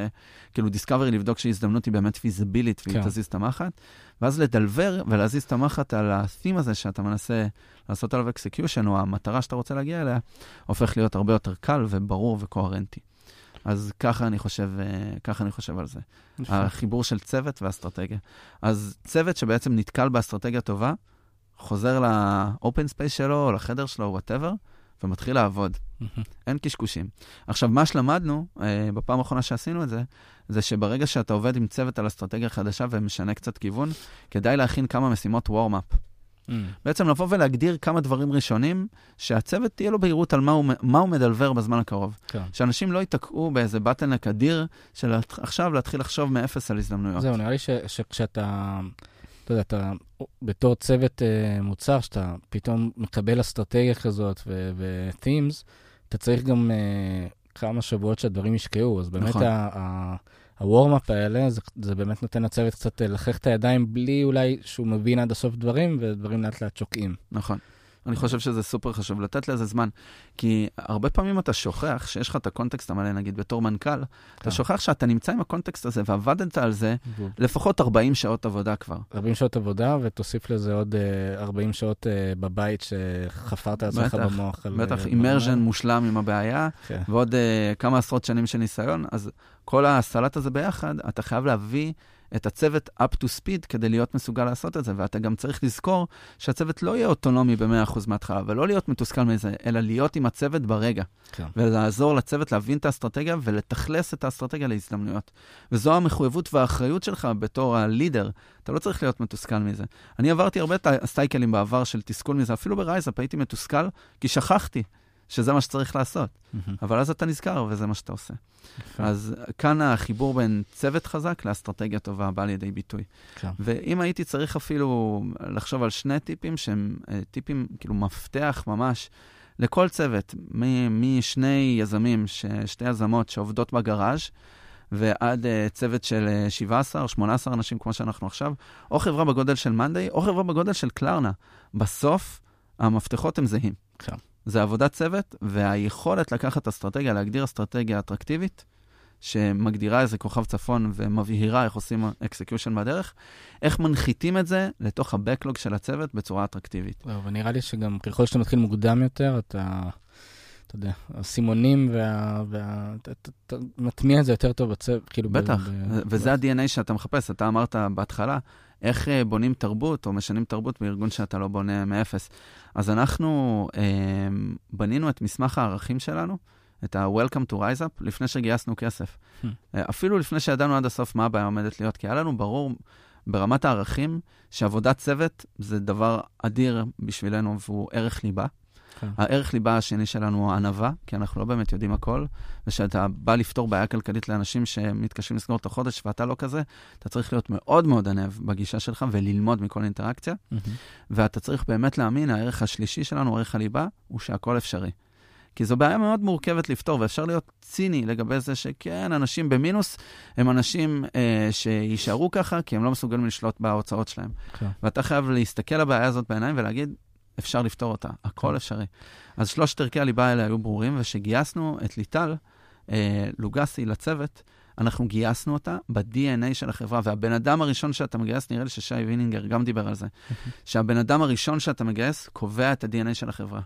כאילו, discovery לבדוק שהזדמנות היא באמת פיזיבילית, והיא כן. תזיז את המחט, ואז לדלבר ולהזיז את המחט על ה-theme הזה שאתה מנסה לעשות עליו execution, או המטרה שאתה רוצה להגיע אליה, הופך להיות הרבה יותר קל וברור וקוהרנטי. אז ככה אני חושב, אה, ככה אני חושב על זה. החיבור של צוות ואסטרטגיה. אז צוות שבעצם נתקל באסטרטגיה טובה, חוזר ל open space שלו, או לחדר שלו, whatever, ומתחיל לעבוד. אין קשקושים. עכשיו, מה שלמדנו, אה, בפעם האחרונה שעשינו את זה, זה שברגע שאתה עובד עם צוות על אסטרטגיה חדשה ומשנה קצת כיוון, כדאי להכין כמה משימות warm-up. מהמם. בעצם לבוא ולהגדיר כמה דברים ראשונים, שהצוות תהיה לו בהירות על מה הוא, מה הוא מדלבר בזמן הקרוב. כן. שאנשים לא ייתקעו באיזה בטנק אדיר של עכשיו להתחיל לחשוב מאפס על הזדמנויות. זהו, נראה לי ש- שכשאתה, אתה יודע, אתה בתור צוות אה, מוצר, שאתה פתאום מקבל אסטרטגיה כזאת ו-themes, אתה צריך גם אה, כמה שבועות שהדברים ישקעו, אז באמת נכון. ה- ה- הוורמאפ האלה, זה, זה באמת נותן לצוות קצת לחך את הידיים בלי אולי שהוא מבין עד הסוף דברים, ודברים לאט לאט שוקעים. נכון. אני חושב שזה סופר חשוב, לתת לזה זמן. כי הרבה פעמים אתה שוכח שיש לך את הקונטקסט המלא, נגיד בתור מנכ"ל, אתה כן. שוכח שאתה נמצא עם הקונטקסט הזה ועבדת על זה לפחות 40 שעות עבודה כבר. 40 שעות עבודה, ותוסיף לזה עוד 40 אה, שעות אה, בבית שחפרת לעצמך במוח. בטח, אימרז'ן אה, מושלם עם הבעיה, כן. ועוד כמה עשרות שנים של ניסיון, אז כל הסלט הזה ביחד, אתה חייב להביא... את הצוות up to speed כדי להיות מסוגל לעשות את זה, ואתה גם צריך לזכור שהצוות לא יהיה אוטונומי ב-100% מההתחלה, ולא להיות מתוסכל מזה, אלא להיות עם הצוות ברגע. כן. ולעזור לצוות להבין את האסטרטגיה ולתכלס את האסטרטגיה להזדמנויות. וזו המחויבות והאחריות שלך בתור ה leader. אתה לא צריך להיות מתוסכל מזה. אני עברתי הרבה סייקלים בעבר של תסכול מזה, אפילו ב RiseUp הייתי מתוסכל, כי שכחתי שזה מה שצריך לעשות. Mm-hmm. אבל אז אתה נזכר, וזה מה שאתה עושה. Okay. אז כאן החיבור בין צוות חזק לאסטרטגיה טובה בא לידי ביטוי. Okay. כן. ואם הייתי צריך אפילו לחשוב על שני טיפים שהם אה, טיפים, כאילו, מפתח ממש לכל צוות, משני יזמים, שתי יזמות שעובדות בגראז', ועד uh, צוות של uh, 17 או 18 אנשים כמו שאנחנו עכשיו, או חברה בגודל של monday, או חברה בגודל של Klarna. בסוף, המפתחות הם זהים. כן. זה עבודת צוות, והיכולת לקחת אסטרטגיה, להגדיר אסטרטגיה אטרקטיבית, שמגדירה איזה כוכב צפון ומבהירה איך עושים execution בדרך, איך מנחיתים את זה לתוך ה-Backlog של הצוות בצורה אטרקטיבית. ונראה לי שגם ככל שאתה מתחיל מוקדם יותר, אתה, אתה יודע, הסימונים וה... וה אתה, אתה מטמיע את זה יותר טוב בצוות, כאילו... בטח, ב, וזה ב... ה-DNA שאתה מחפש. אתה אמרת בהתחלה, איך אה, בונים תרבות או משנים תרבות בארגון שאתה לא בונה מאפס. אז אנחנו אה, בנינו את מסמך הערכים שלנו, את ה-Welcome to RiseUp, לפני שגייסנו כסף. Hmm. אה, אפילו לפני שידענו עד הסוף מה הבעיה עומדת להיות, כי היה לנו ברור ברמת הערכים שעבודת צוות זה דבר אדיר בשבילנו והוא ערך ליבה. כן. הערך ליבה השני שלנו הוא ענווה, כי אנחנו לא באמת יודעים הכל, ושאתה בא לפתור בעיה כלכלית לאנשים שמתקשים לסגור את החודש ואתה לא כזה, אתה צריך להיות מאוד מאוד ענב בגישה שלך וללמוד מכל אינטראקציה, mm-hmm. ואתה צריך באמת להאמין, הערך השלישי שלנו, ערך הליבה, הוא שהכל אפשרי. כי זו בעיה מאוד מורכבת לפתור, ואפשר להיות ציני לגבי זה שכן, אנשים במינוס הם אנשים אה, שיישארו ככה, כי הם לא מסוגלים לשלוט בהוצאות שלהם. Okay. כן. ואתה חייב להסתכל על הבעיה הזאת בעיניים ולהגיד, אפשר לפתור אותה, הכל. אפשרי. אז שלושת ערכי הליבה האלה היו ברורים, וכשגייסנו את ליטל, אה, לוגסי, לצוות, אנחנו גייסנו אותה ב-DNA של החברה, והבן אדם הראשון שאתה מגייס, נראה לי ששי וינינגר גם דיבר על זה, שהבן אדם הראשון שאתה מגייס קובע את ה-DNA של החברה.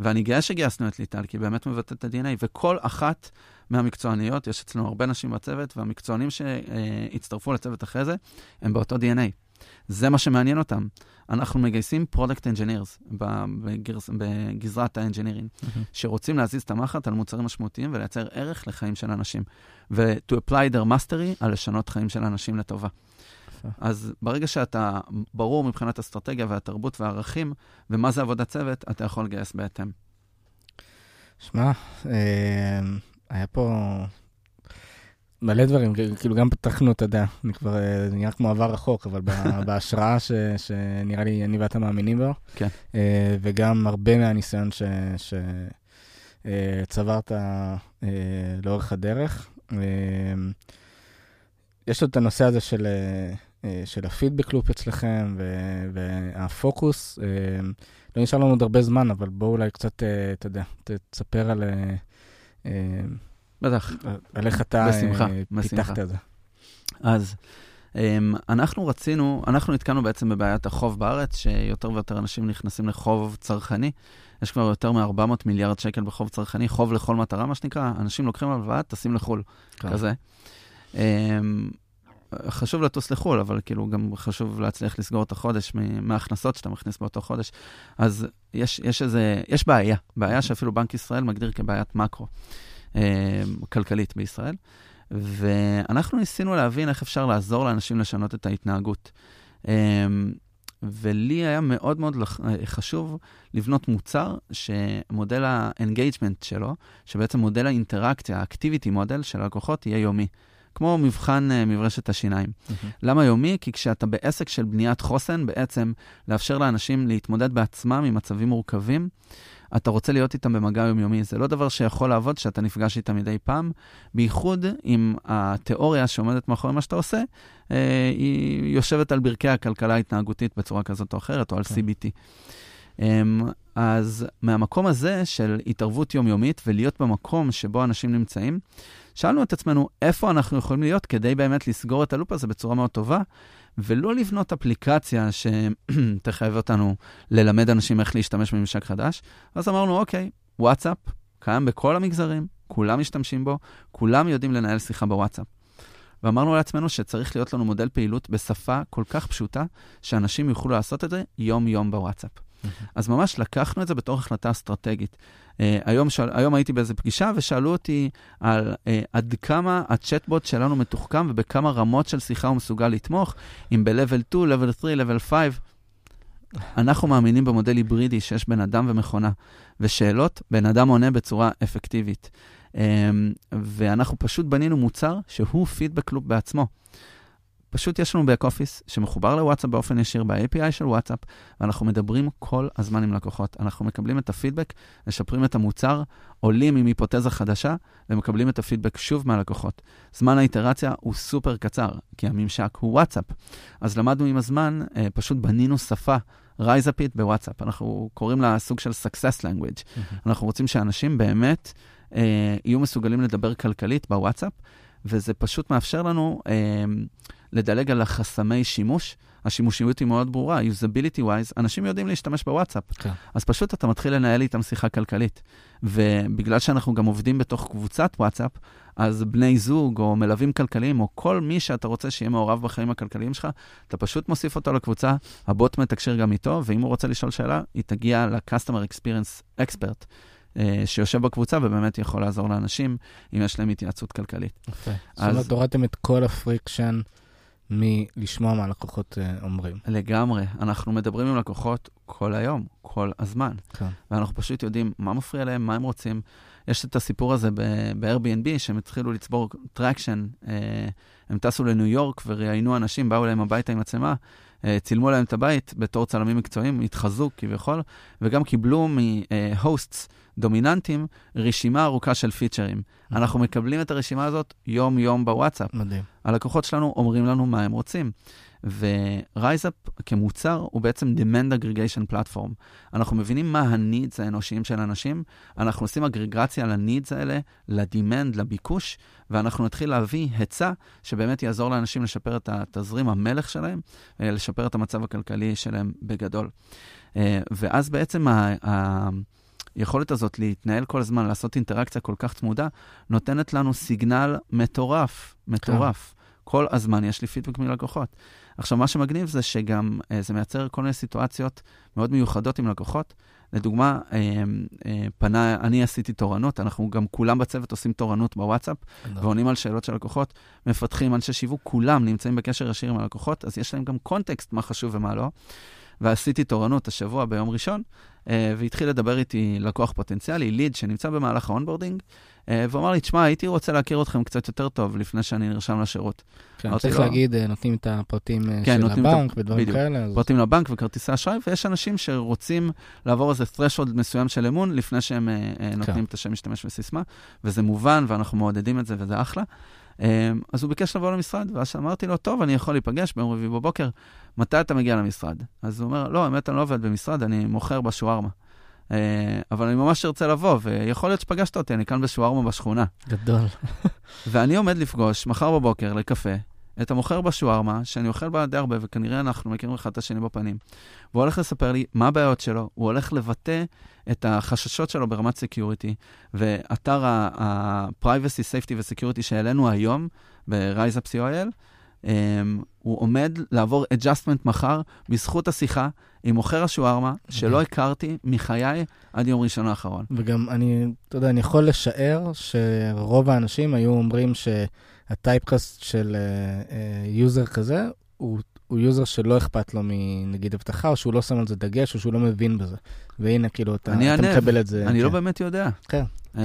ואני גאה שגייסנו את ליטל, כי היא באמת מבטאת את ה-DNA, וכל אחת מהמקצועניות, יש אצלנו הרבה נשים בצוות, והמקצוענים שהצטרפו לצוות אחרי זה, הם באותו DNA. זה מה שמעניין אותם. אנחנו מגייסים product engineers בגזרת ה engineering, mm-hmm. שרוצים להזיז את המחט על מוצרים משמעותיים ולייצר ערך לחיים של אנשים. ו-to apply their mastery על לשנות חיים של אנשים לטובה. אז ברגע שאתה ברור מבחינת אסטרטגיה והתרבות והערכים, ומה זה עבודת צוות, אתה יכול לגייס בהתאם. שמע, אה, היה פה מלא דברים, כאילו גם פתחנו, אתה יודע, אני כבר, זה נראה כמו עבר רחוק, אבל בהשראה ש, שנראה לי אני ואתה מאמינים בו. כן. אה, וגם הרבה מהניסיון שצברת אה, לאורך הדרך. יש עוד את הנושא הזה של, של הפידבק לופ אצלכם, והפוקוס. לא נשאר לנו עוד הרבה זמן, אבל בואו אולי קצת, אתה יודע, תספר על... בטח. על איך אתה בשמחה, אה, פיתחת את זה. אז um, אנחנו רצינו, אנחנו נתקענו בעצם בבעיית החוב בארץ, שיותר ויותר אנשים נכנסים לחוב צרכני. יש כבר יותר מ-400 מיליארד שקל בחוב צרכני, חוב לכל מטרה, מה שנקרא. אנשים לוקחים הלוואה, טסים לחו"ל, כן. כזה. Um, חשוב לטוס לחו"ל, אבל כאילו גם חשוב להצליח לסגור את החודש מההכנסות שאתה מכניס באותו חודש. אז יש, יש איזה, יש בעיה, בעיה שאפילו בנק ישראל מגדיר כבעיית מקרו. אה, כלכלית בישראל. ואנחנו ניסינו להבין איך אפשר לעזור לאנשים לשנות את ההתנהגות. אה, ולי היה מאוד מאוד חשוב לבנות מוצר שמודל ה engagement שלו, שבעצם מודל האינטראקציה, ה activity model של הלקוחות, יהיה יומי. כמו מבחן uh, מברשת השיניים. Mm-hmm. למה יומי? כי כשאתה בעסק של בניית חוסן, בעצם לאפשר לאנשים להתמודד בעצמם עם מצבים מורכבים, אתה רוצה להיות איתם במגע יומיומי. זה לא דבר שיכול לעבוד כשאתה נפגש איתם מדי פעם, בייחוד אם התיאוריה שעומדת מאחורי מה שאתה עושה, אה, היא יושבת על ברכי הכלכלה ההתנהגותית בצורה כזאת או אחרת, או על כן. CBT. אמ, אז מהמקום הזה של התערבות יומיומית ולהיות במקום שבו אנשים נמצאים, שאלנו את עצמנו איפה אנחנו יכולים להיות כדי באמת לסגור את הלופ הזה בצורה מאוד טובה, ולא לבנות אפליקציה שתחייב אותנו ללמד אנשים איך להשתמש בממשק חדש. אז אמרנו, אוקיי, וואטסאפ קיים בכל המגזרים, כולם משתמשים בו, כולם יודעים לנהל שיחה בוואטסאפ. ואמרנו לעצמנו שצריך להיות לנו מודל פעילות בשפה כל כך פשוטה, שאנשים יוכלו לעשות את זה יום-יום בוואטסאפ. אז ממש לקחנו את זה בתור החלטה אסטרטגית. Uh, היום, שאל, היום הייתי באיזו פגישה ושאלו אותי על uh, עד כמה הצ'טבוט שלנו מתוחכם ובכמה רמות של שיחה הוא מסוגל לתמוך, אם ב-level 2, level 3, level 5. אנחנו מאמינים במודל היברידי שיש בן אדם ומכונה, ושאלות, בן אדם עונה בצורה אפקטיבית. Um, ואנחנו פשוט בנינו מוצר שהוא פידבק לופ בעצמו. פשוט יש לנו back office שמחובר לוואטסאפ באופן ישיר ב-API של וואטסאפ, ואנחנו מדברים כל הזמן עם לקוחות. אנחנו מקבלים את הפידבק, משפרים את המוצר, עולים עם היפותזה חדשה, ומקבלים את הפידבק שוב מהלקוחות. זמן האיטרציה הוא סופר קצר, כי הממשק הוא וואטסאפ. אז למדנו עם הזמן, אה, פשוט בנינו שפה. רייזאפית בוואטסאפ, אנחנו קוראים לה סוג של success language. Mm-hmm. אנחנו רוצים שאנשים באמת אה, יהיו מסוגלים לדבר כלכלית בוואטסאפ, וזה פשוט מאפשר לנו אה, לדלג על החסמי שימוש. השימושיות היא מאוד ברורה, usability wise, אנשים יודעים להשתמש בוואטסאפ. כן. אז פשוט אתה מתחיל לנהל איתם שיחה כלכלית. ובגלל שאנחנו גם עובדים בתוך קבוצת וואטסאפ, אז בני זוג או מלווים כלכליים, או כל מי שאתה רוצה שיהיה מעורב בחיים הכלכליים שלך, אתה פשוט מוסיף אותו לקבוצה, הבוט מתקשר גם איתו, ואם הוא רוצה לשאול שאלה, היא תגיע ל-Customer Experience Expert. אה, שיושב בקבוצה ובאמת יכול לעזור לאנשים אם יש להם התייעצות כלכלית. יפה. זאת אומרת, הורדתם את כל ה friction מלשמוע מה הלקוחות אה, אומרים. לגמרי. אנחנו מדברים עם לקוחות כל היום, כל הזמן. כן. ואנחנו פשוט יודעים מה מפריע להם, מה הם רוצים. יש את הסיפור הזה ב-Airbnb, שהם התחילו לצבור traction. הם טסו לניו יורק וראיינו אנשים, באו אליהם הביתה עם מצלמה, אה, צילמו להם את הבית בתור צלמים מקצועיים, התחזו כביכול, וגם קיבלו מ hosts דומיננטיים רשימה ארוכה של פיצ'רים. אנחנו מקבלים את הרשימה הזאת יום-יום בוואטסאפ. מדהים. הלקוחות שלנו אומרים לנו מה הם רוצים. ו RiseUp כמוצר הוא בעצם demand aggregation platform. אנחנו מבינים מה ה-needs האנושיים של אנשים, אנחנו עושים אגרגציה ל-needs האלה, ל-demand, לביקוש, ואנחנו נתחיל להביא היצע שבאמת יעזור לאנשים לשפר את התזרים המלך שלהם, לשפר את המצב הכלכלי שלהם בגדול. ואז בעצם ה... ה היכולת הזאת להתנהל כל הזמן, לעשות אינטראקציה כל כך צמודה, נותנת לנו סיגנל מטורף, מטורף. כן. כל הזמן יש לי פידבק מלקוחות. עכשיו, מה שמגניב זה שגם אה, זה מייצר כל מיני סיטואציות מאוד מיוחדות עם לקוחות. לדוגמה, אה, אה, פנה, אני עשיתי תורנות, אנחנו גם כולם בצוות עושים תורנות בוואטסאפ, ועונים על שאלות של לקוחות, מפתחים, אנשי שיווק, כולם נמצאים בקשר ישיר עם הלקוחות, אז יש להם גם context מה חשוב ומה לא. ועשיתי תורנות השבוע ביום ראשון, והתחיל לדבר איתי לקוח פוטנציאלי, lead, שנמצא במהלך ה onboarding, והוא אמר לי, תשמע, הייתי רוצה להכיר אתכם קצת יותר טוב לפני שאני נרשם לשירות. כן, צריך להגיד, נותנים את הפרטים כן, של הבנק ודברים בדיוק, כאלה. פרטים לבנק וכרטיסי אשראי, ויש אנשים שרוצים לעבור איזה threshold מסוים של אמון לפני שהם נותנים כן. את השם משתמש וסיסמה, וזה מובן, ואנחנו מעודדים את זה, וזה אחלה. אז הוא ביקש לבוא למשרד, ואז אמרתי לו, טוב, אני יכול להיפגש ביום רביעי בבוקר, מתי אתה מגיע למשרד? אז הוא אומר, לא, האמת, אני לא עובד במשרד, אני מוכר בשווארמה. אבל אני ממש ארצה לבוא, ויכול להיות שפגשת אותי, אני כאן בשווארמה בשכונה. גדול. ואני עומד לפגוש מחר בבוקר לקפה את המוכר בשווארמה, שאני אוכל בה די הרבה, וכנראה אנחנו מכירים אחד את השני בפנים. והוא הולך לספר לי מה הבעיות שלו, הוא הולך לבטא את החששות שלו ברמת security, ואתר ה-Privacy, Safety ו-Security שהעלינו היום ב-RiseUp co.il, אמ, הוא עומד לעבור adjustment מחר בזכות השיחה עם מוכר השווארמה, שלא הכרתי מחיי עד יום ראשון האחרון. וגם אני, אתה יודע, אני יכול לשער שרוב האנשים היו אומרים שה typecast של user אה, אה, כזה, הוא, הוא user שלא אכפת לו מנגיד אבטחה, או שהוא לא שם על זה דגש, או שהוא לא מבין בזה. והנה, כאילו, אתה, אתה מקבל את זה. אני כן. לא באמת יודע. כן. אמ,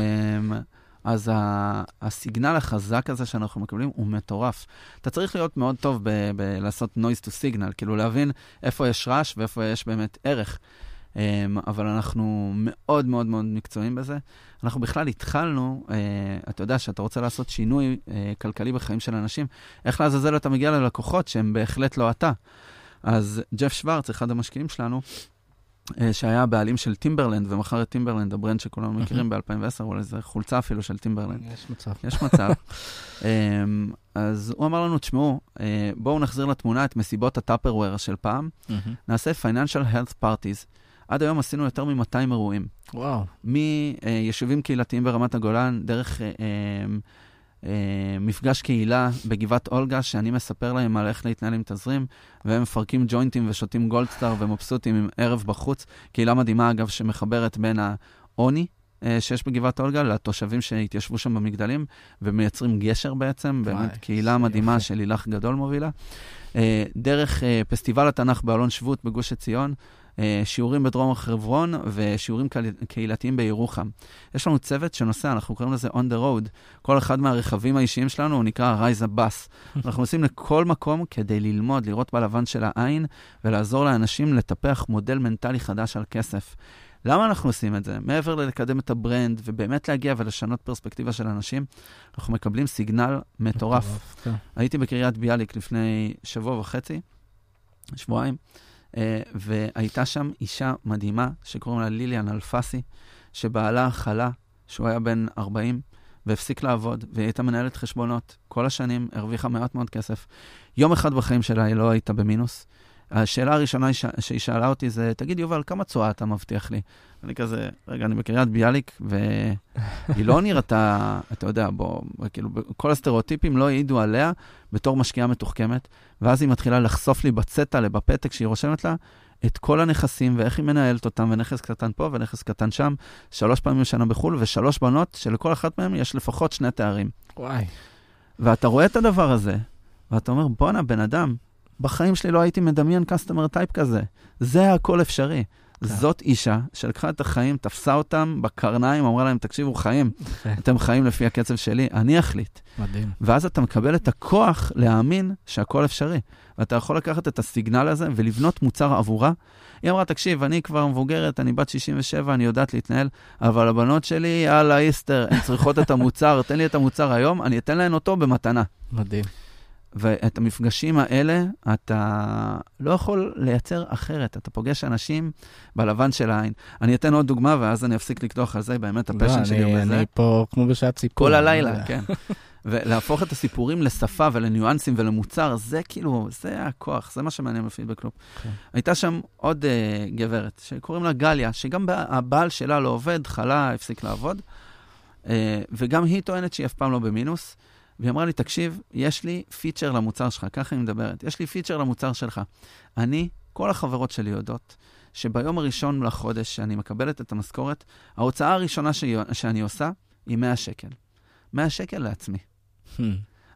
אז ה- ה signal החזק הזה שאנחנו מקבלים הוא מטורף. אתה צריך להיות מאוד טוב ב- ב- לעשות noise to signal, כאילו להבין איפה יש רעש ואיפה יש באמת ערך. אמ, אבל אנחנו מאוד מאוד מאוד מקצועיים בזה. אנחנו בכלל התחלנו, אה, אתה יודע שאתה רוצה לעשות שינוי אה, כלכלי בחיים של אנשים, איך לעזאזל אתה מגיע ללקוחות שהם בהחלט לא אתה. אז ג'ף שוורץ, אחד המשקיעים שלנו, שהיה הבעלים של טימברלנד, ומכר את טימברלנד, ה brand שכולנו מכירים ב-2010, אולי זו חולצה אפילו של טימברלנד. יש מצב. יש מצב. אמ, אז הוא אמר לנו, תשמעו, אה, בואו נחזיר לתמונה את מסיבות ה Tupperware של פעם, נעשה Financial Health Parties. עד היום עשינו יותר מ-200 אירועים. וואו. מיישובים קהילתיים ברמת הגולן, דרך אה, אה, אה, מפגש קהילה בגבעת אולגה, שאני מספר להם על איך להתנהל עם תזרים, והם מפרקים ג'וינטים ושותים גולדסטאר ומבסוטים עם ערב בחוץ. קהילה מדהימה, אגב, שמחברת בין העוני אה, שיש בגבעת אולגה לתושבים שהתיישבו שם במגדלים, ומייצרים גשר בעצם, וואי, באמת קהילה מדהימה יופי. שלילך גדול מובילה. אה, דרך אה, פסטיבל התנ"ך באלון שבות בגוש עציון, אה, שיעורים בדרום חברון ושיעורים קהיל- קהילתיים בירוחם. יש לנו צוות שנוסע, אנחנו קוראים לזה on the road. כל אחד מהרכבים האישיים שלנו הוא נקרא RiseUp Bus. אנחנו נוסעים לכל מקום כדי ללמוד, לראות בלבן של העין ולעזור לאנשים לטפח מודל מנטלי חדש על כסף. למה אנחנו עושים את זה? מעבר ללקדם את ה brand ובאמת להגיע ולשנות פרספקטיבה של אנשים, אנחנו מקבלים סיגנל מטורף. כן. הייתי בקריית ביאליק לפני שבוע וחצי, שבועיים, אה, והייתה שם אישה מדהימה שקוראים לה ליליאן אלפסי, שבעלה חלה, שהוא היה בן 40, והפסיק לעבוד, והיא הייתה מנהלת חשבונות כל השנים, הרוויחה מעט מאוד כסף. יום אחד בחיים שלה היא לא הייתה במינוס. השאלה הראשונה שהיא שאלה אותי זה, תגיד, יובל, כמה תשואה אתה מבטיח לי? אני כזה, רגע, אני בקריית ביאליק, והיא לא נראתה, אתה יודע, בוא, כאילו, כל הסטריאוטיפים לא העידו עליה בתור משקיעה מתוחכמת, ואז היא מתחילה לחשוף לי בצעטלה, בפתק שהיא רושמת לה, את כל הנכסים ואיך היא מנהלת אותם, ונכס קטן פה ונכס קטן שם, שלוש פעמים בשנה בחו"ל, ושלוש בנות שלכל אחת מהן יש לפחות שני תארים. וואי. ואתה רואה את הדבר הזה, ואתה אומר, בואנה, בן אדם, בחיים שלי לא הייתי מדמיין customer type כזה. זה הכל אפשרי. כן. זאת אישה שלקחה את החיים, תפסה אותם בקרניים, אמרה להם, תקשיבו, חיים. אתם חיים לפי הקצב שלי, אני אחליט. מדהים. ואז אתה מקבל את הכוח להאמין שהכל אפשרי. ואתה יכול לקחת את הסיגנל הזה ולבנות מוצר עבורה. היא אמרה, תקשיב, אני כבר מבוגרת, אני בת 67, אני יודעת להתנהל, אבל הבנות שלי, יאללה, איסטר, הן צריכות את המוצר, תן לי את המוצר היום, אני אתן להן אותו במתנה. מדהים. ואת המפגשים האלה, אתה לא יכול לייצר אחרת. אתה פוגש אנשים בלבן של העין. אני אתן עוד דוגמה, ואז אני אפסיק לקדוח על זה, באמת, לא, ה passion שלי הוא בזה. אני פה כמו בשעת סיפור. כל הלילה, יודע. כן. ולהפוך את הסיפורים לשפה ולניואנסים ולמוצר, זה כאילו, זה הכוח, זה מה שמעניין ב feedback loop. כן. הייתה שם עוד אה, גברת, שקוראים לה גליה, שגם הבעל שלה לא עובד, חלה, הפסיק לעבוד, uh, וגם היא טוענת שהיא אף פעם לא במינוס. והיא אמרה לי, תקשיב, יש לי פיצ'ר למוצר שלך, ככה היא מדברת, יש לי פיצ'ר למוצר שלך. אני, כל החברות שלי יודעות שביום הראשון לחודש שאני מקבלת את המשכורת, ההוצאה הראשונה שהיא, שאני עושה היא 100 שקל. 100 שקל לעצמי. Hmm.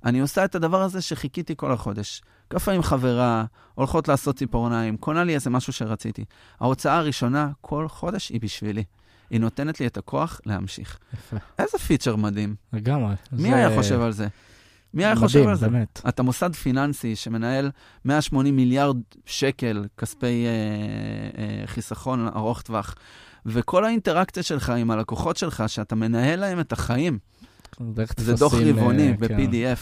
אני עושה את הדבר הזה שחיכיתי כל החודש. קפה עם חברה, הולכות לעשות ציפורניים, קונה לי איזה משהו שרציתי. ההוצאה הראשונה כל חודש היא בשבילי. היא נותנת לי את הכוח להמשיך. יפה. איזה פיצ'ר מדהים. לגמרי. מי זה היה חושב על זה? מי היה חושב על זה? מדהים, באמת. אתה מוסד פיננסי שמנהל 180 מיליארד שקל כספי אה, אה, חיסכון ארוך טווח, וכל האינטראקציה שלך עם הלקוחות שלך, שאתה מנהל להם את החיים, זה דוח רבעוני אה, כן. ב-PDF.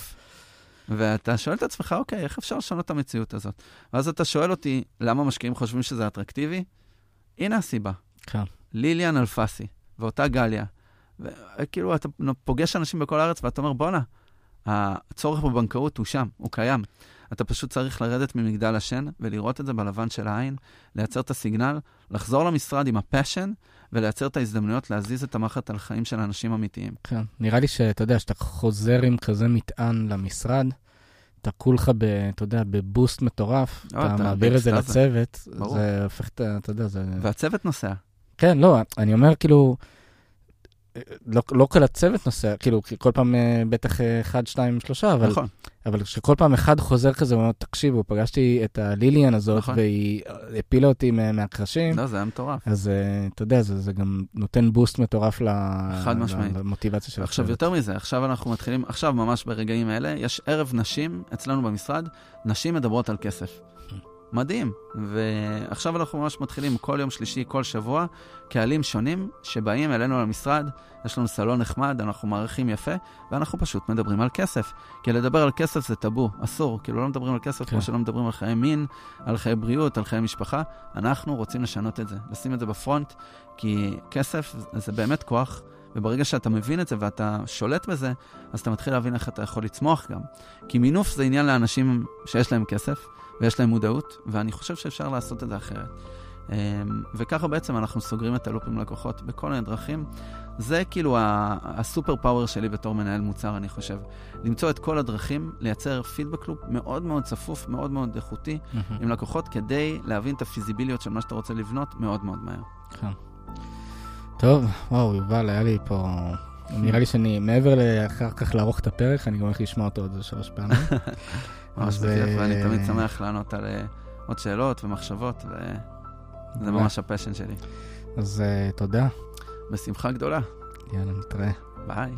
ואתה שואל את עצמך, אוקיי, איך אפשר לשנות את המציאות הזאת? ואז אתה שואל אותי, למה משקיעים חושבים שזה אטרקטיבי? הנה הסיבה. כן. ליליאן אלפסי, ואותה גליה. וכאילו, אתה פוגש אנשים בכל הארץ ואתה אומר, בואנה, הצורך בבנקאות הוא שם, הוא קיים. אתה פשוט צריך לרדת ממגדל השן ולראות את זה בלבן של העין, לייצר את הסיגנל, לחזור למשרד עם הפשן ולייצר את ההזדמנויות להזיז את המערכת על חיים של אנשים אמיתיים. כן. נראה לי שאתה יודע, שאתה חוזר עם כזה מטען למשרד, אתה כולך, ב, אתה יודע, בבוסט מטורף, לא, אתה אתה מעביר את זה. לצוות, ברור. זה הופך. אתה יודע, זה... והצוות נוסע. כן, לא, אני אומר כאילו, לא, לא כל הצוות נוסע, כאילו, כל פעם בטח אחד, שתיים, שלושה, אבל... נכון. אבל כשכל פעם אחד חוזר כזה, הוא אומר, תקשיבו, פגשתי את הליליאן הזאת, נכון. והיא הפילה אותי מהקרשים. לא, זה היה מטורף. אז אתה יודע, זה, זה גם נותן בוסט מטורף למוטיבציה של עכשיו, יותר מזה, עכשיו אנחנו מתחילים, עכשיו ממש ברגעים האלה, יש ערב נשים אצלנו במשרד, נשים מדברות על כסף. מדהים. ועכשיו אנחנו ממש מתחילים כל יום שלישי, כל שבוע, קהלים שונים שבאים אלינו למשרד, יש לנו סלון נחמד, אנחנו מעריכים יפה, ואנחנו פשוט מדברים על כסף. כי לדבר על כסף זה טאבו, אסור. כאילו לא מדברים על כסף כן. כמו שלא מדברים על חיי מין, על חיי בריאות, על חיי משפחה. אנחנו רוצים לשנות את זה, לשים את זה בפרונט, כי כסף זה באמת כוח. וברגע שאתה מבין את זה ואתה שולט בזה, אז אתה מתחיל להבין איך אתה יכול לצמוח גם. כי מינוף זה עניין לאנשים שיש להם כסף, ויש להם מודעות, ואני חושב שאפשר לעשות את זה אחרת. אמ, וככה בעצם אנחנו סוגרים את הלופ עם לקוחות בכל מיני דרכים. זה כאילו הסופר פאוור שלי בתור מנהל מוצר, אני חושב. למצוא את כל הדרכים, לייצר פידבק לופ מאוד מאוד צפוף, מאוד מאוד איכותי mm-hmm. עם לקוחות, כדי להבין את הפיזיביליות של מה שאתה רוצה לבנות מאוד מאוד מהר. כן. טוב, וואו, יובל, היה לי פה... נראה לי שאני, מעבר לאחר כך לערוך את הפרק, אני גם הולך לשמוע אותו עוד שלוש פעמים. ממש בכיף, ואני תמיד שמח לענות על אה, עוד שאלות ומחשבות, וזה ממש ה passion שלי. אז אה, תודה. בשמחה גדולה. יאללה, נתראה. ביי.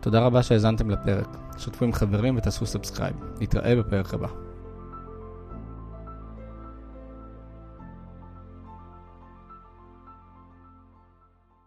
תודה רבה שהאזנתם לפרק. שתפו עם חברים ותעשו subscribe. נתראה בפרק הבא.